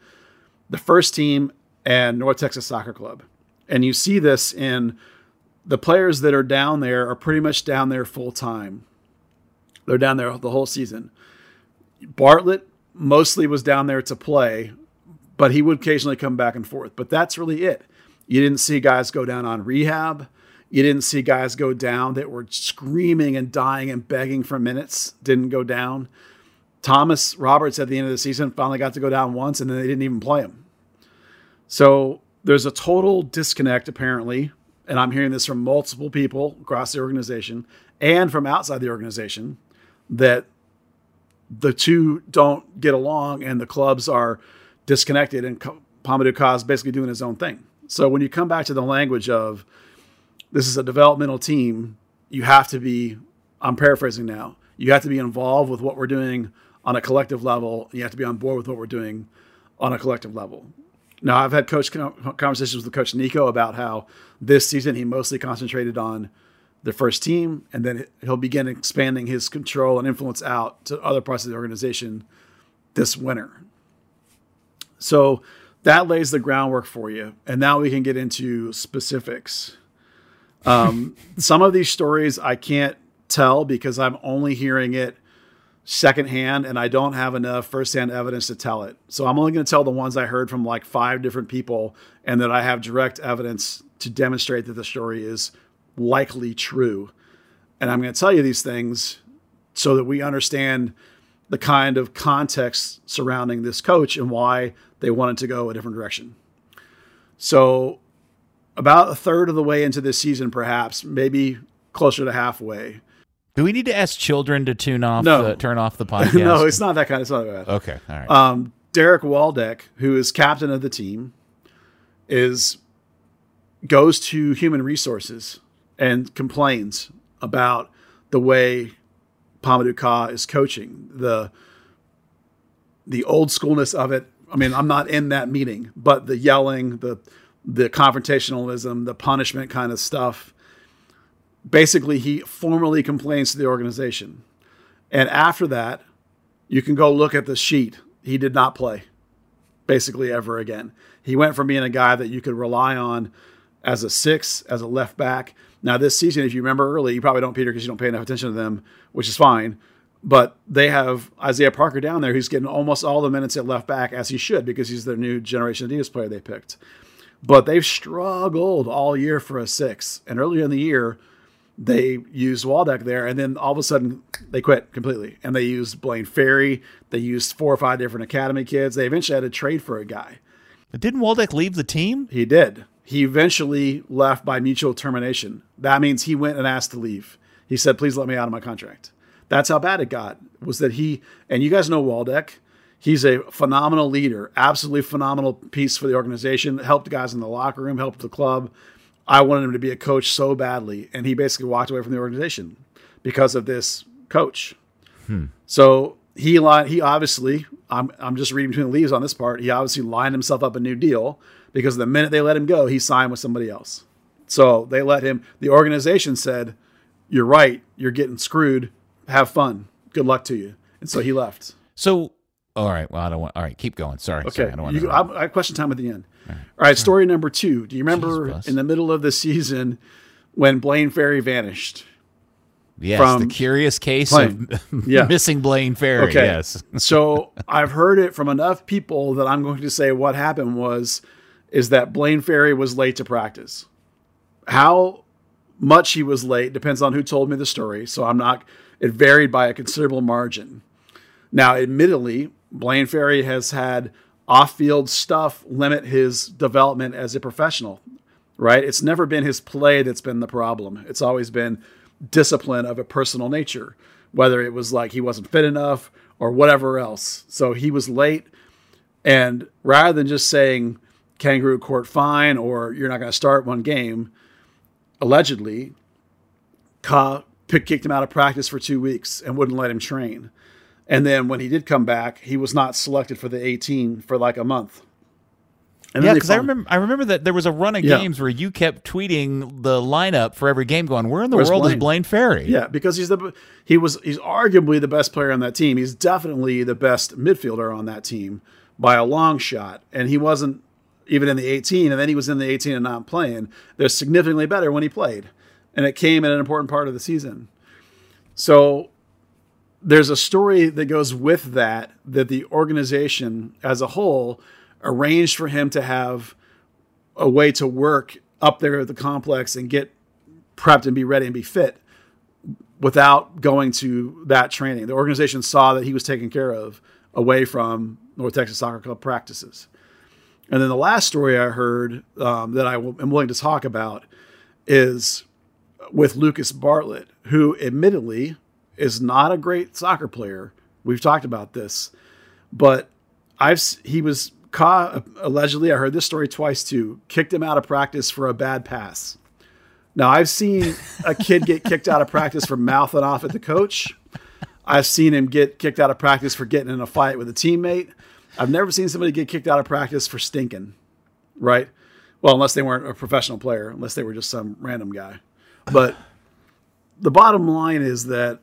the first team, and North Texas Soccer Club. And you see this in the players that are down there are pretty much down there full time. They're down there the whole season. Bartlett mostly was down there to play, but he would occasionally come back and forth. But that's really it. You didn't see guys go down on rehab. You didn't see guys go down that were screaming and dying and begging for minutes. Didn't go down. Thomas Roberts at the end of the season finally got to go down once, and then they didn't even play him. So there's a total disconnect, apparently, and I'm hearing this from multiple people across the organization and from outside the organization that the two don't get along and the clubs are disconnected, and Pa-Modou Kah is basically doing his own thing. So when you come back to the language of this is a developmental team, you have to be, I'm paraphrasing now, you have to be involved with what we're doing on a collective level. You have to be on board with what we're doing on a collective level. Now, I've had coach conversations with Coach Nico about how this season he mostly concentrated on the first team, and then he'll begin expanding his control and influence out to other parts of the organization this winter. So that lays the groundwork for you. And now we can get into specifics. Um, some of these stories I can't tell because I'm only hearing it secondhand and I don't have enough firsthand evidence to tell it. So I'm only going to tell the ones I heard from like five different people and that I have direct evidence to demonstrate that the story is likely true. And I'm going to tell you these things so that we understand the kind of context surrounding this coach and why they wanted to go a different direction. So, about a third of the way into this season, perhaps, maybe closer to halfway. Do we need to ask children to tune off, No. the, turn off the podcast? no, it's not that kind of stuff. Bad. Okay, all right. Um, Derek Waldeck, who is captain of the team, is goes to human resources and complains about the way Pa-Modou Kah is coaching the the old schoolness of it. I mean, I'm not in that meeting, but the yelling, the the confrontationalism, the punishment kind of stuff. Basically, he formally complains to the organization. And after that, you can go look at the sheet. He did not play basically ever again. He went from being a guy that you could rely on as a six, as a left back. Now, this season, if you remember early, you probably don't, Peter, because you don't pay enough attention to them, which is fine. But they have Isaiah Parker down there who's getting almost all the minutes at left back as he should because he's their new generation Adidas player they picked. But they've struggled all year for a six. And earlier in the year, they used Waldeck there, and then all of a sudden they quit completely. And they used Blaine Ferri. They used four or five different academy kids. They eventually had to trade for a guy. Didn't Waldeck leave the team? He did. He eventually left by mutual termination. That means he went and asked to leave. He said, "Please let me out of my contract." That's how bad it got. Was that he? And you guys know Waldeck. He's a phenomenal leader, absolutely phenomenal piece for the organization. Helped guys in the locker room, helped the club. I wanted him to be a coach so badly, and he basically walked away from the organization because of this coach. Hmm. So he li- he obviously I'm I'm just reading between the leaves on this part. He obviously lined himself up a new deal because the minute they let him go, he signed with somebody else. So they let him. The organization said, "You're right. You're getting screwed. Have fun. Good luck to you." And so he left. So, all right. Well, I don't want. All right, keep going. Sorry. Okay, Sorry, I don't want you, to. I, I have question time at the end. All right, story number two. Do you remember Jeez, in the middle of the season when Blaine Ferri vanished? Yes, from the curious case Blaine. of Yeah. missing Blaine Ferri. Okay. Yes. so I've heard it from enough people that I'm going to say what happened was is that Blaine Ferri was late to practice. How much he was late depends on who told me the story. So I'm not. It varied by a considerable margin. Now, admittedly, Blaine Ferri has had off-field stuff limit his development as a professional. Right? It's never been his play that's been the problem. It's always been discipline of a personal nature, whether it was like he wasn't fit enough or whatever else. So he was late. And rather than just saying kangaroo court fine or you're not going to start one game, allegedly, Kah kicked him out of practice for two weeks and wouldn't let him train. And then when he did come back, he was not selected for the 18 for like a month. And Yeah, because I remember I remember that there was a run of Yeah. games where you kept tweeting the lineup for every game, going, "Where in the Where's world is Blaine? Blaine Ferri?" Yeah, because he's the he was he's arguably the best player on that team. He's definitely the best midfielder on that team, by a long shot. And he wasn't even in the 18, and then he was in the 18 and not playing. They're significantly better when he played. And it came at an important part of the season. So there's a story that goes with that that the organization as a whole arranged for him to have a way to work up there at the complex and get prepped and be ready and be fit without going to that training. The organization saw that he was taken care of away from North Texas Soccer Club practices. And then the last story I heard um, that I am willing to talk about is with Lucas Bartlett, who admittedly is not a great soccer player. We've talked about this, but I've he was caught allegedly. I heard this story twice too. Kicked him out of practice for a bad pass. Now I've seen a kid get kicked out of practice for mouthing off at the coach. I've seen him get kicked out of practice for getting in a fight with a teammate. I've never seen somebody get kicked out of practice for stinking, right? Well, unless they weren't a professional player, unless they were just some random guy. But the bottom line is that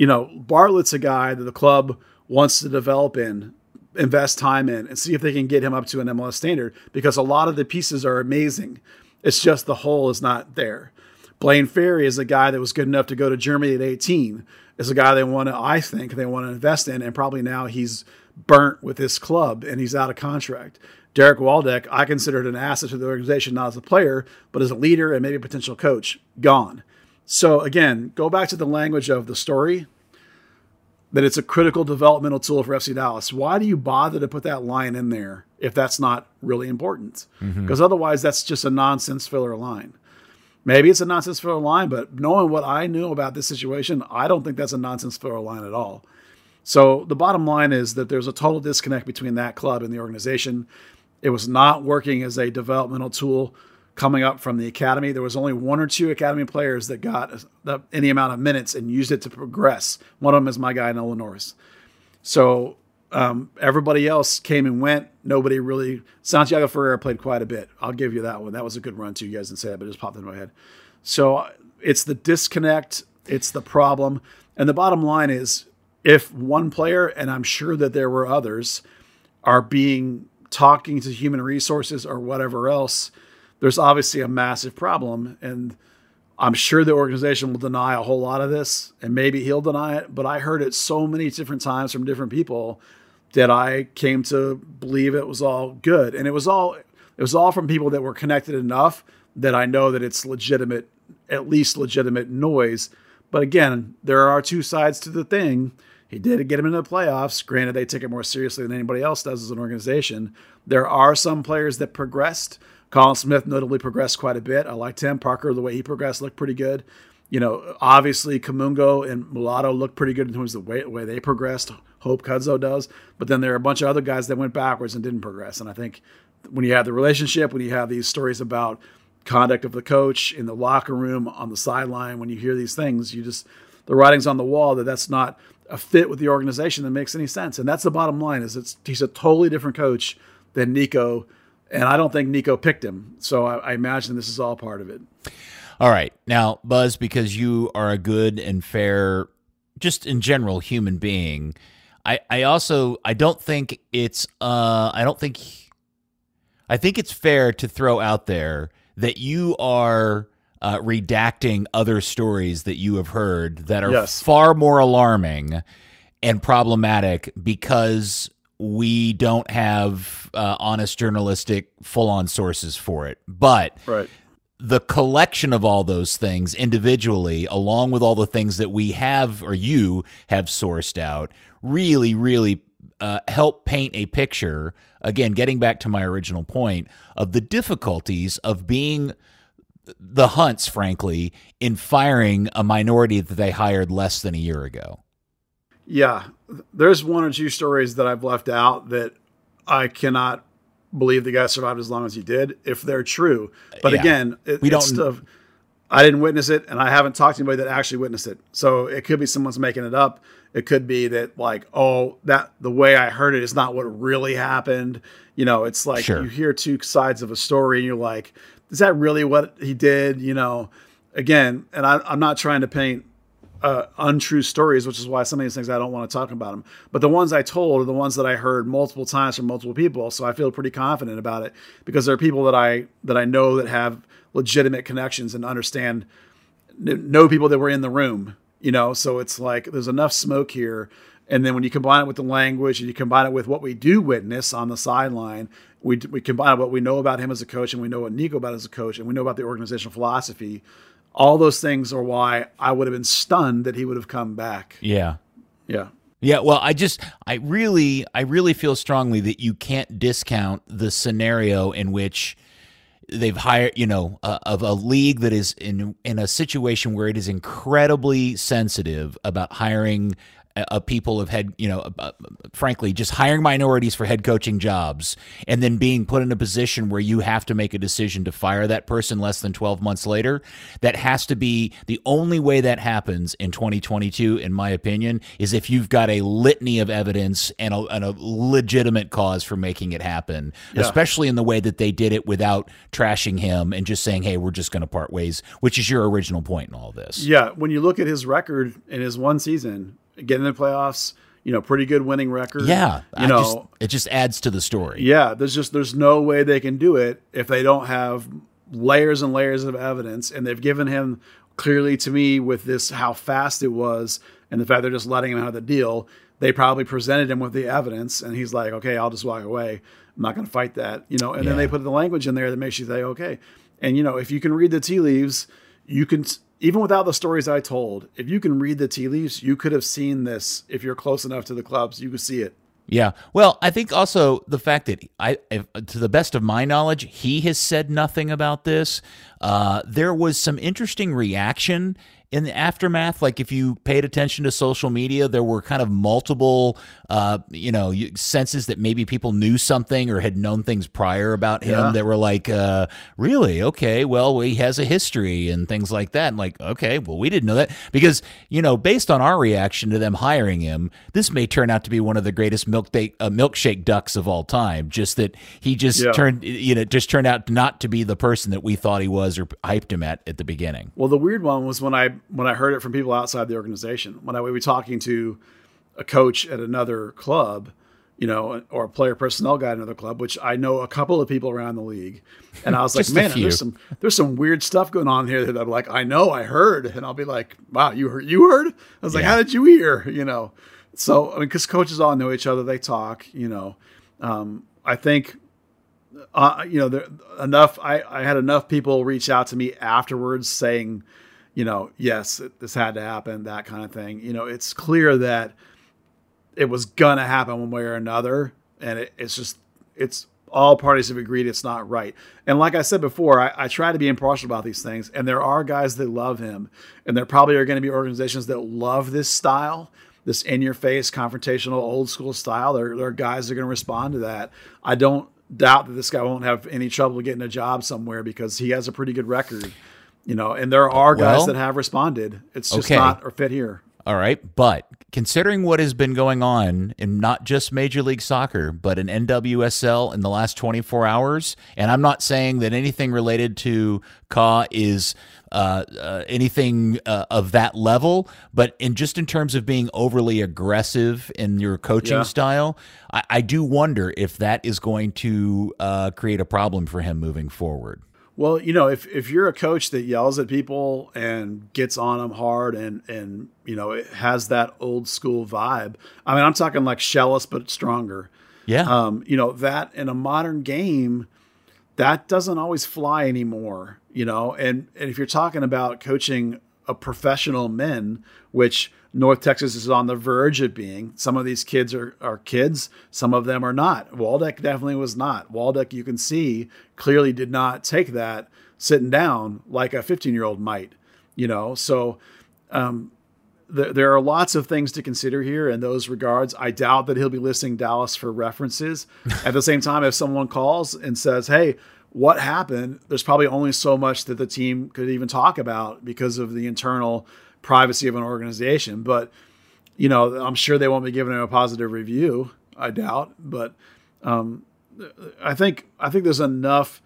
you know, Bartlett's a guy that the club wants to develop in, invest time in, and see if they can get him up to an MLS standard because a lot of the pieces are amazing. It's just the whole is not there. Blaine Ferri is a guy that was good enough to go to Germany at 18. Is a guy they want to, I think, they want to invest in, and probably now he's burnt with this club and he's out of contract. Derek Waldeck, I considered an asset to the organization, not as a player, but as a leader and maybe a potential coach. Gone. So again, go back to the language of the story that it's a critical developmental tool for FC Dallas. Why do you bother to put that line in there if that's not really important? Because mm-hmm. otherwise, that's just a nonsense filler line. Maybe it's a nonsense filler line, but knowing what I knew about this situation, I don't think that's a nonsense filler line at all. So the bottom line is that there's a total disconnect between that club and the organization. It was not working as a developmental tool coming up from the academy. There was only one or two academy players that got any amount of minutes and used it to progress. One of them is my guy Nolan Norris. So um, everybody else came and went. Nobody really. Santiago Ferreira played quite a bit. I'll give you that one. That was a good run too. You guys didn't say that, but it just popped into my head. So it's the disconnect. It's the problem. And the bottom line is, if one player, and I'm sure that there were others, are being talking to human resources or whatever else there's obviously a massive problem. And I'm sure the organization will deny a whole lot of this, and maybe he'll deny it. But I heard it so many different times from different people that I came to believe it was all good. And it was all it was all from people that were connected enough that I know that it's legitimate, at least legitimate noise. But again, there are two sides to the thing. He did get him into the playoffs. Granted, they take it more seriously than anybody else does as an organization. There are some players that progressed Colin Smith notably progressed quite a bit. I liked him. Parker, the way he progressed, looked pretty good. You know, obviously Kamungo and Mulato looked pretty good in terms of the way, way they progressed. Hope Kudzo does. But then there are a bunch of other guys that went backwards and didn't progress. And I think when you have the relationship, when you have these stories about conduct of the coach in the locker room, on the sideline, when you hear these things, you just, the writing's on the wall that that's not a fit with the organization that makes any sense. And that's the bottom line is it's, he's a totally different coach than Nico and I don't think Nico picked him. So I, I, imagine this is all part of it. All right. Now, Buzz, because you are a good and fair, just in general, human being, I, I also I don't think it's uh I don't think I think it's fair to throw out there that you are uh, redacting other stories that you have heard that are yes. far more alarming and problematic because we don't have uh, honest journalistic full on sources for it. But right. the collection of all those things individually, along with all the things that we have or you have sourced out, really, really uh, help paint a picture. Again, getting back to my original point of the difficulties of being the Hunts, frankly, in firing a minority that they hired less than a year ago. Yeah, there's one or two stories that I've left out that I cannot believe the guy survived as long as he did if they're true. But yeah. again, it, we don't. Stuff, I didn't witness it, and I haven't talked to anybody that actually witnessed it. So it could be someone's making it up. It could be that like, oh, that the way I heard it is not what really happened. You know, it's like sure. you hear two sides of a story, and you're like, is that really what he did? You know, again, and I, I'm not trying to paint uh, untrue stories, which is why some of these things I don't want to talk about them. But the ones I told are the ones that I heard multiple times from multiple people, so I feel pretty confident about it because there are people that I that I know that have legitimate connections and understand know people that were in the room. You know, so it's like there's enough smoke here. And then when you combine it with the language and you combine it with what we do witness on the sideline, we, we combine what we know about him as a coach and we know what Nico about as a coach and we know about the organizational philosophy all those things are why I would have been stunned that he would have come back. Yeah. Yeah. Yeah, well, I just I really I really feel strongly that you can't discount the scenario in which they've hired, you know, uh, of a league that is in in a situation where it is incredibly sensitive about hiring of people have had, you know, uh, frankly, just hiring minorities for head coaching jobs and then being put in a position where you have to make a decision to fire that person less than 12 months later. That has to be the only way that happens in 2022, in my opinion, is if you've got a litany of evidence and a, and a legitimate cause for making it happen, yeah. especially in the way that they did it without trashing him and just saying, hey, we're just going to part ways, which is your original point in all this. Yeah. When you look at his record in his one season, getting in the playoffs. You know, pretty good winning record. Yeah, you know, just, it just adds to the story. Yeah, there's just there's no way they can do it if they don't have layers and layers of evidence, and they've given him clearly to me with this how fast it was, and the fact they're just letting him out of the deal. They probably presented him with the evidence, and he's like, "Okay, I'll just walk away. I'm not going to fight that." You know, and yeah. then they put the language in there that makes you say, "Okay." And you know, if you can read the tea leaves, you can even without the stories I told, if you can read the tea leaves, you could have seen this. If you're close enough to the clubs, you could see it. Yeah. Well, I think also the fact that I, to the best of my knowledge, he has said nothing about this. Uh, there was some interesting reaction in the aftermath, like if you paid attention to social media, there were kind of multiple, uh, you know, senses that maybe people knew something or had known things prior about him yeah. that were like, uh, really? Okay, well, he has a history and things like that. And like, okay, well, we didn't know that because, you know, based on our reaction to them hiring him, this may turn out to be one of the greatest milk day, uh, milkshake ducks of all time. Just that he just yeah. turned, you know, just turned out not to be the person that we thought he was or hyped him at at the beginning. Well, the weird one was when I when I heard it from people outside the organization. When I would be talking to a coach at another club, you know, or a player personnel guy at another club, which I know a couple of people around the league, and I was like, man, there's some there's some weird stuff going on here that I'm like, I know, I heard, and I'll be like, wow, you heard, you heard? I was like, how did you hear? You know, so I mean, because coaches all know each other, they talk, you know. Um, I think uh, you know, there, enough. I, I had enough people reach out to me afterwards saying, you know, yes, this had to happen, that kind of thing. You know, it's clear that it was gonna happen one way or another, and it, it's just it's all parties have agreed it's not right. And like I said before, I, I, try to be impartial about these things, and there are guys that love him, and there probably are going to be organizations that love this style, this in-your-face, confrontational, old-school style. There, there are guys that are going to respond to that. I don't doubt that this guy won't have any trouble getting a job somewhere because he has a pretty good record, you know. And there are guys well, that have responded. It's just okay. not or fit here. All right, but considering what has been going on in not just Major League Soccer, but in NWSL in the last 24 hours, and I'm not saying that anything related to Kah is uh, uh, anything uh, of that level, but in just in terms of being overly aggressive in your coaching yeah. style, I, I, do wonder if that is going to uh, create a problem for him moving forward. Well, you know, if, if you're a coach that yells at people and gets on them hard and and you know it has that old school vibe. I mean, I'm talking like Schellas but stronger. Yeah. Um, you know that in a modern game, that doesn't always fly anymore you know and, and if you're talking about coaching a professional men which north texas is on the verge of being. Some of these kids are, are kids. Some of them are not. Waldeck definitely was not. Waldeck you can see clearly did not take that sitting down like a 15 year old might you know? So um, there, there are lots of things to consider here in those regards. I doubt that he'll be listing Dallas for references. At the same time, if someone calls and says, "Hey, what happened, there's probably only so much that the team could even talk about because of the internal privacy of an organization. But, you know, I'm sure they won't be giving him a positive review. I doubt. But um, I think I think there's enough,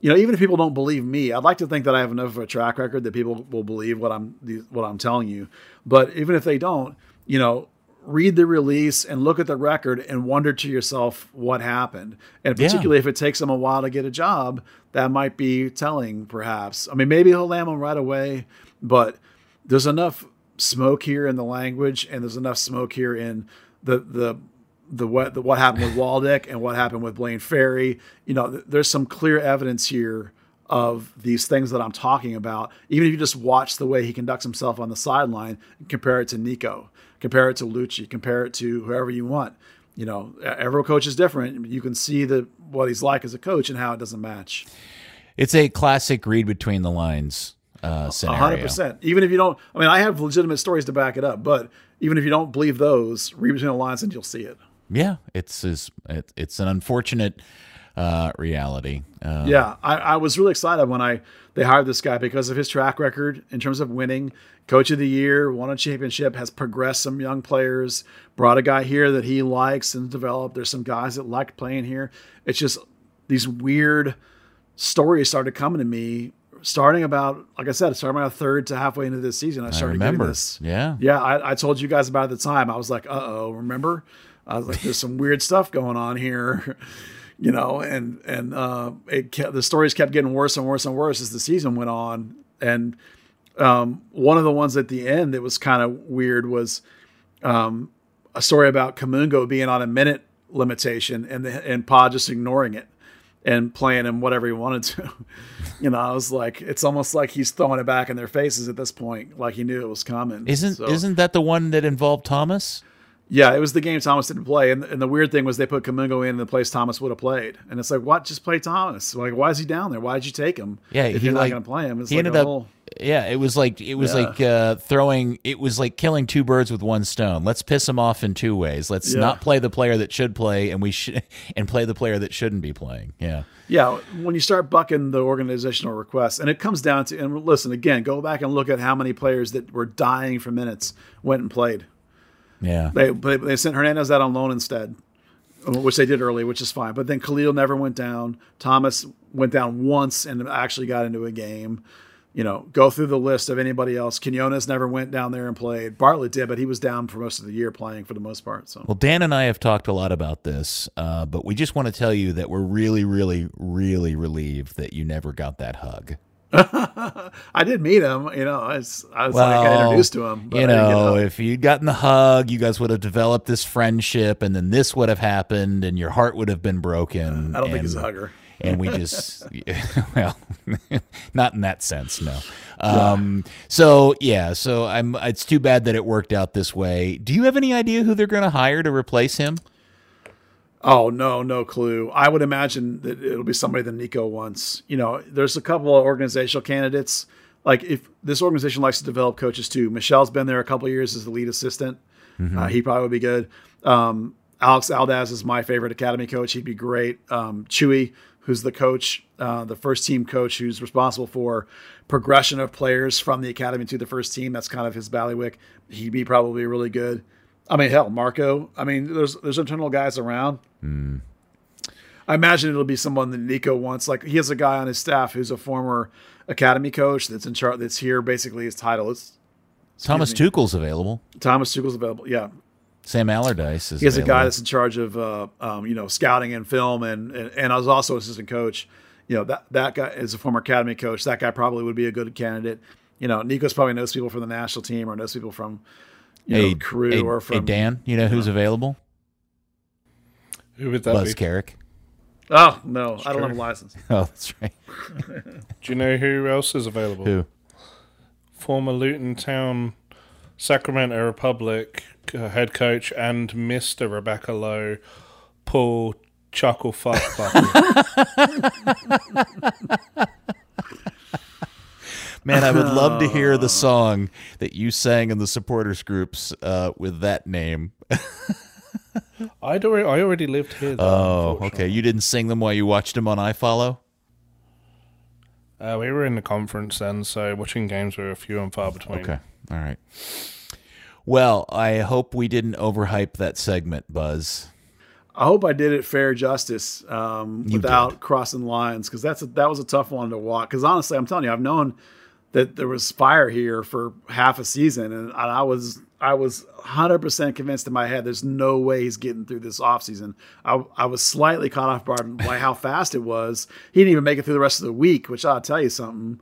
you know, even if people don't believe me, I'd like to think that I have enough of a track record that people will believe what I'm what I'm telling you. But even if they don't, you know, read the release and look at the record and wonder to yourself what happened. And particularly yeah. if it takes him a while to get a job, that might be telling, perhaps. I mean, maybe he'll land them right away, but there's enough smoke here in the language, and there's enough smoke here in the the the what the, what happened with Waldeck and what happened with Blaine Ferri. You know, there's some clear evidence here of these things that I'm talking about. Even if you just watch the way he conducts himself on the sideline compare it to Nico, compare it to Luchi, compare it to whoever you want. You know, every coach is different. You can see the what he's like as a coach and how it doesn't match. It's a classic read between the lines uh, scenario. 100%. Even if you don't, I mean, I have legitimate stories to back it up, but even if you don't believe those, read between the lines and you'll see it. Yeah, it's it's, it's an unfortunate uh, reality. Uh, yeah, I, I, was really excited when I they hired this guy because of his track record in terms of winning, coach of the year, won a championship, has progressed some young players, brought a guy here that he likes and developed. There's some guys that like playing here. It's just these weird stories started coming to me starting about like I said, starting about a third to halfway into this season. I started I remember. this. Yeah, yeah. I, I, told you guys about it at the time. I was like, uh oh, remember? I was like, there's some weird stuff going on here, you know, and and uh, it kept, the stories kept getting worse and worse and worse as the season went on. And um, one of the ones at the end that was kind of weird was um, a story about Kamungo being on a minute limitation and the, and Pa just ignoring it and playing him whatever he wanted to. you know, I was like, it's almost like he's throwing it back in their faces at this point, like he knew it was coming. Isn't so. isn't that the one that involved Thomas? Yeah, it was the game Thomas didn't play, and, and the weird thing was they put Kamungo in the place Thomas would have played, and it's like, what? Just play Thomas. Like, why is he down there? Why did you take him? Yeah, if you're like, not going to play him, it's he like ended up. Whole, yeah, it was like it was yeah. like uh, throwing. It was like killing two birds with one stone. Let's piss him off in two ways. Let's yeah. not play the player that should play, and we should, and play the player that shouldn't be playing. Yeah, yeah. When you start bucking the organizational requests, and it comes down to, and listen again, go back and look at how many players that were dying for minutes went and played. Yeah. They they sent Hernandez out on loan instead, which they did early, which is fine. But then Khalil never went down. Thomas went down once and actually got into a game. You know, go through the list of anybody else. Quinones never went down there and played. Bartlett did, but he was down for most of the year playing for the most part. So, well, Dan and I have talked a lot about this, uh, but we just want to tell you that we're really, really, really relieved that you never got that hug. I did meet him. You know, I was, I was well, like I introduced to him. you know, if you'd gotten the hug, you guys would have developed this friendship, and then this would have happened, and your heart would have been broken. I don't and, think he's a hugger. And we just, well, not in that sense, no. Um, so yeah, so I'm. It's too bad that it worked out this way. Do you have any idea who they're going to hire to replace him? Oh no, no clue. I would imagine that it'll be somebody that Nico wants. You know, there's a couple of organizational candidates. Like if this organization likes to develop coaches too. Michelle's been there a couple years as the lead assistant. Mm-hmm. Uh, he probably would be good. Um, Alex Aldaz is my favorite academy coach. He'd be great. Um, Chewy, who's the coach, uh, the first team coach, who's responsible for progression of players from the academy to the first team. That's kind of his ballywick. He'd be probably really good. I mean, hell, Marco. I mean, there's there's internal guys around. Mm. I imagine it'll be someone that Nico wants. Like he has a guy on his staff who's a former academy coach that's in charge. That's here. Basically, his title is Thomas me. Tuchel's available. Thomas Tuchel's available. Yeah. Sam Allardyce is. He has available. a guy that's in charge of uh, um, you know scouting and film, and and, and I was also assistant coach. You know that that guy is a former academy coach. That guy probably would be a good candidate. You know, Nico's probably knows people from the national team or knows people from you hey, know, crew hey, or from hey Dan. You know who's available? Who would that Buzz be? Carrick. Oh no, I don't have a license. Oh, that's right. Do you know who else is available? Who? Former Luton Town, Sacramento Republic uh, head coach and Mister Rebecca Lowe, Paul Chuckle Fuck Man, I would love to hear the song that you sang in the supporters groups uh, with that name. I already, I already lived here. Though, oh, okay. You didn't sing them while you watched them on iFollow. Uh, we were in the conference then, so watching games were a few and far between. Okay, all right. Well, I hope we didn't overhype that segment, Buzz. I hope I did it fair justice um, without crossing lines because that's a, that was a tough one to walk. Because honestly, I'm telling you, I've known that there was fire here for half a season, and, I was I was 100 percent convinced in my head there's no way he's getting through this offseason. I I was slightly caught off guard by how fast it was. He didn't even make it through the rest of the week, which I'll tell you something.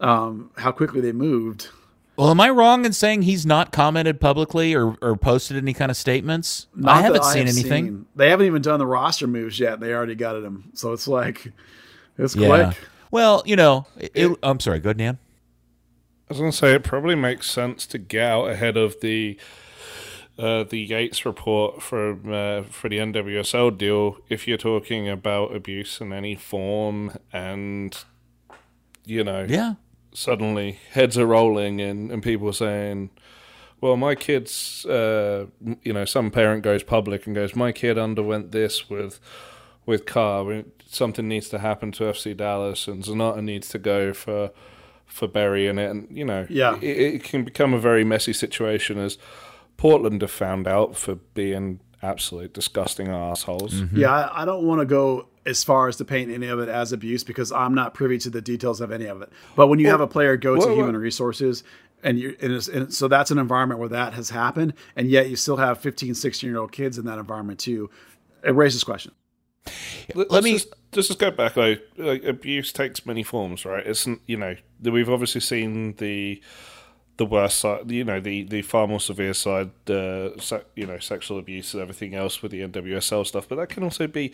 Um, how quickly they moved. Well, am I wrong in saying he's not commented publicly or, or posted any kind of statements? Not I haven't that seen have anything. seen. They haven't even done the roster moves yet. and They already got at him. So it's like, it's Yeah. quick. Well, you know, it, I'm sorry. Go ahead, Dan. I was going to say it probably makes sense to get out ahead of the uh, the Yates report from uh, for the NWSL deal if you're talking about abuse in any form, and you know, Yeah. Suddenly heads are rolling and, and people are saying, well, my kid's, uh, you know, some parent goes public and goes, my kid underwent this with with Kah. Something needs to happen to FC Dallas, and Zanata needs to go for for burying it. And you know, Yeah. it, it can become a very messy situation as Portland have found out for being absolute disgusting assholes. Yeah, I, I don't want to go as far as to paint any of it as abuse because I'm not privy to the details of any of it. But when you have a player go well, to human resources, and you and, and so that's an environment where that has happened, and yet you still have 15, 16 year old kids in that environment too. It raises questions. Let, Let me- just, just just go back though. Like, abuse takes many forms, right? It's n- you know we've obviously seen the the worst side, you know the the far more severe side, uh, se- you know sexual abuse and everything else with the NWSL stuff, but that can also be,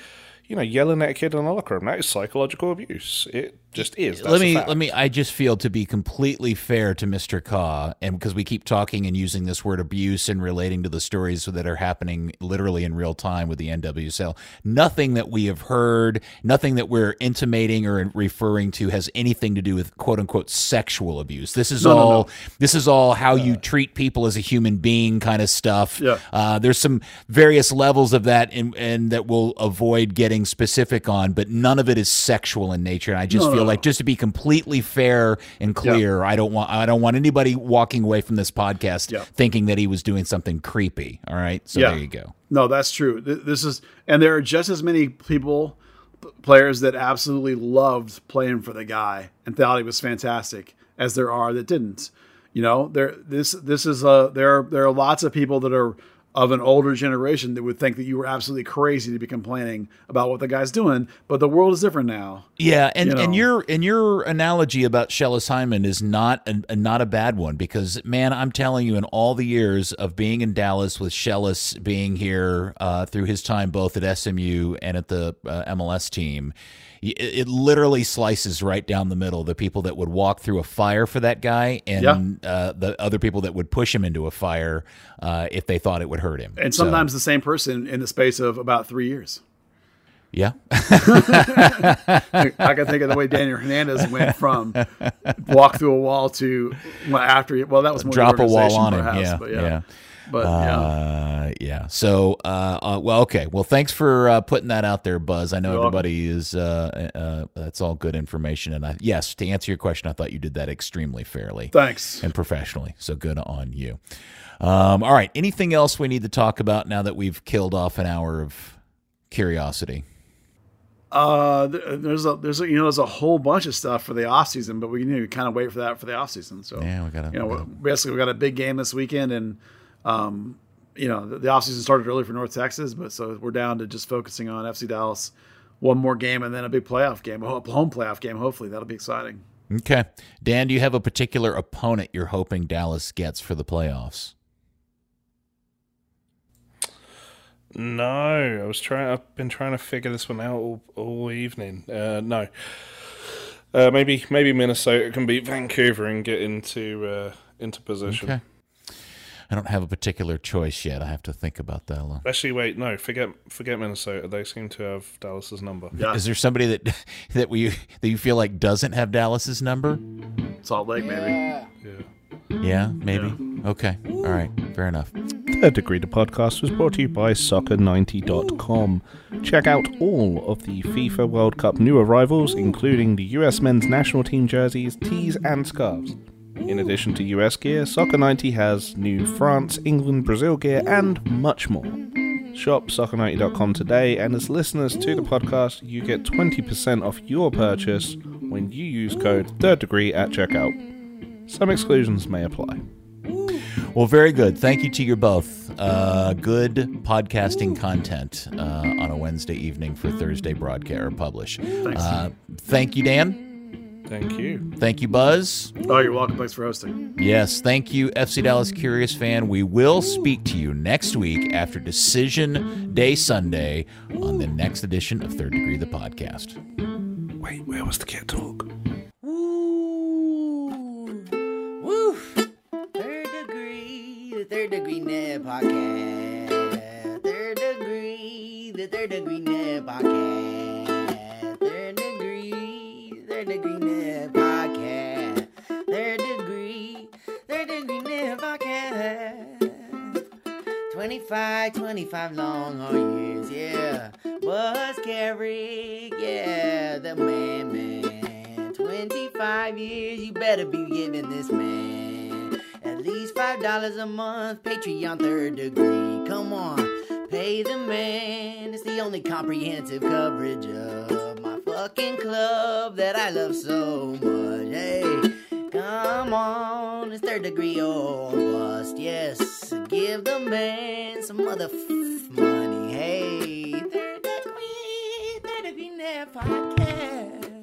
you know, yelling at a kid in a locker room. That is psychological abuse. It just is. That's let me let me i just feel to be completely fair to mr Kah, and because we keep talking and using this word abuse and relating to the stories that are happening literally in real time with the nwsl nothing that we have heard nothing that we're intimating or referring to has anything to do with quote unquote sexual abuse this is No, no, all no. this is all how you treat people as a human being kind of stuff Yeah. uh, there's some various levels of that and, and that we'll avoid getting specific on but none of it is sexual in nature and i just No, no, feel no. Like just to be completely fair and clear i don't want i don't want anybody walking away from this podcast Yeah. thinking that he was doing something creepy all right so Yeah. there you go No, that's true. This is, and there are just as many people, players that absolutely loved playing for the guy and thought he was fantastic, as there are that didn't. You know, there this this is a there are there are lots of people that are of an older generation that would think that you were absolutely crazy to be complaining about what the guy's doing, but the world is different now. Yeah, and, You know. and your and your analogy about Schellas Hyndman is not a, not a bad one because man, I'm telling you, in all the years of being in Dallas with Shellis being here uh, through his time both at SMU and at the uh, MLS team, it, it literally slices right down the middle. The people that would walk through a fire for that guy, and uh, the other people that would push him into a fire uh, if they thought it would hurt him. And So, sometimes the same person in the space of about three years. yeah. I can think of the way Daniel Hernandez went from walk through a wall to well, after well that was more Drop a wall on him. perhaps, Yeah, but yeah. But yeah, Uh, yeah. So, uh, uh, well, okay. Well, thanks for uh, putting that out there, Buzz. I know You're welcome. everybody is. Uh, uh, that's all good information. And I, yes, to answer your question, I thought you did that extremely fairly thanks. and professionally. So good on you. Um, all right. Anything else we need to talk about now that we've killed off an hour of curiosity? Uh, there's a there's a, you know there's a whole bunch of stuff for the off season, but we need to kind of wait for that for the off season. So Yeah, we gotta- you know we gotta- basically we got a big game this weekend, and um, you know the, the off season started early for North Texas, but so we're down to just focusing on FC Dallas. One more game and then a big playoff game, a home playoff game. Hopefully that'll be exciting. Okay. Dan, do you have a particular opponent you're hoping Dallas gets for the playoffs? No, I was trying. I've been trying to figure this one out all, all evening. Uh, no, uh, maybe maybe Minnesota can beat Vancouver and get into uh, into position. Okay. I don't have a particular choice yet. I have to think about that. a little. Actually, wait, no, forget forget Minnesota. They seem to have Dallas's number. Yeah, Is there somebody that that we that you feel like doesn't have Dallas's number? Salt Lake maybe. Yeah. Yeah. Yeah, maybe. Okay. All right. Fair enough. Third Degree the podcast was brought to you by Soccer90.com. Check out all of the FIFA World Cup new arrivals, including the US men's national team jerseys, tees, and scarves. In addition to US gear, Soccer90 has new France, England, Brazil gear, and much more. Shop soccer90.com today, and as listeners to the podcast, you get 20% off your purchase when you use code third degree at checkout. Some exclusions may apply. Well, very good. Thank you to you both. Uh, good podcasting content uh, on a Wednesday evening for Thursday broadcast or publish. Uh, thank you, Dan. Thank you. Thank you, Buzz. Oh, you're welcome. Thanks for hosting. Yes, thank you, FC Dallas Curious fan. We will speak to you next week after Decision Day Sunday on the next edition of Third Degree the podcast. Wait, where was the cat talk? Woo! Woo! Third degree, the third degree net podcast. Third degree, the third degree net podcast. Net 25, 25 long hard years, yeah. Buzz Carrick, yeah, the man, man. 25 years, you better be giving this man at least $5 a month. Patreon third degree, come on, pay the man. It's the only comprehensive coverage of my fucking club that I love so much. Hey, come on, it's third degree or bust, yes. Give the man some mother money, hey. Third degree, third degree net podcast.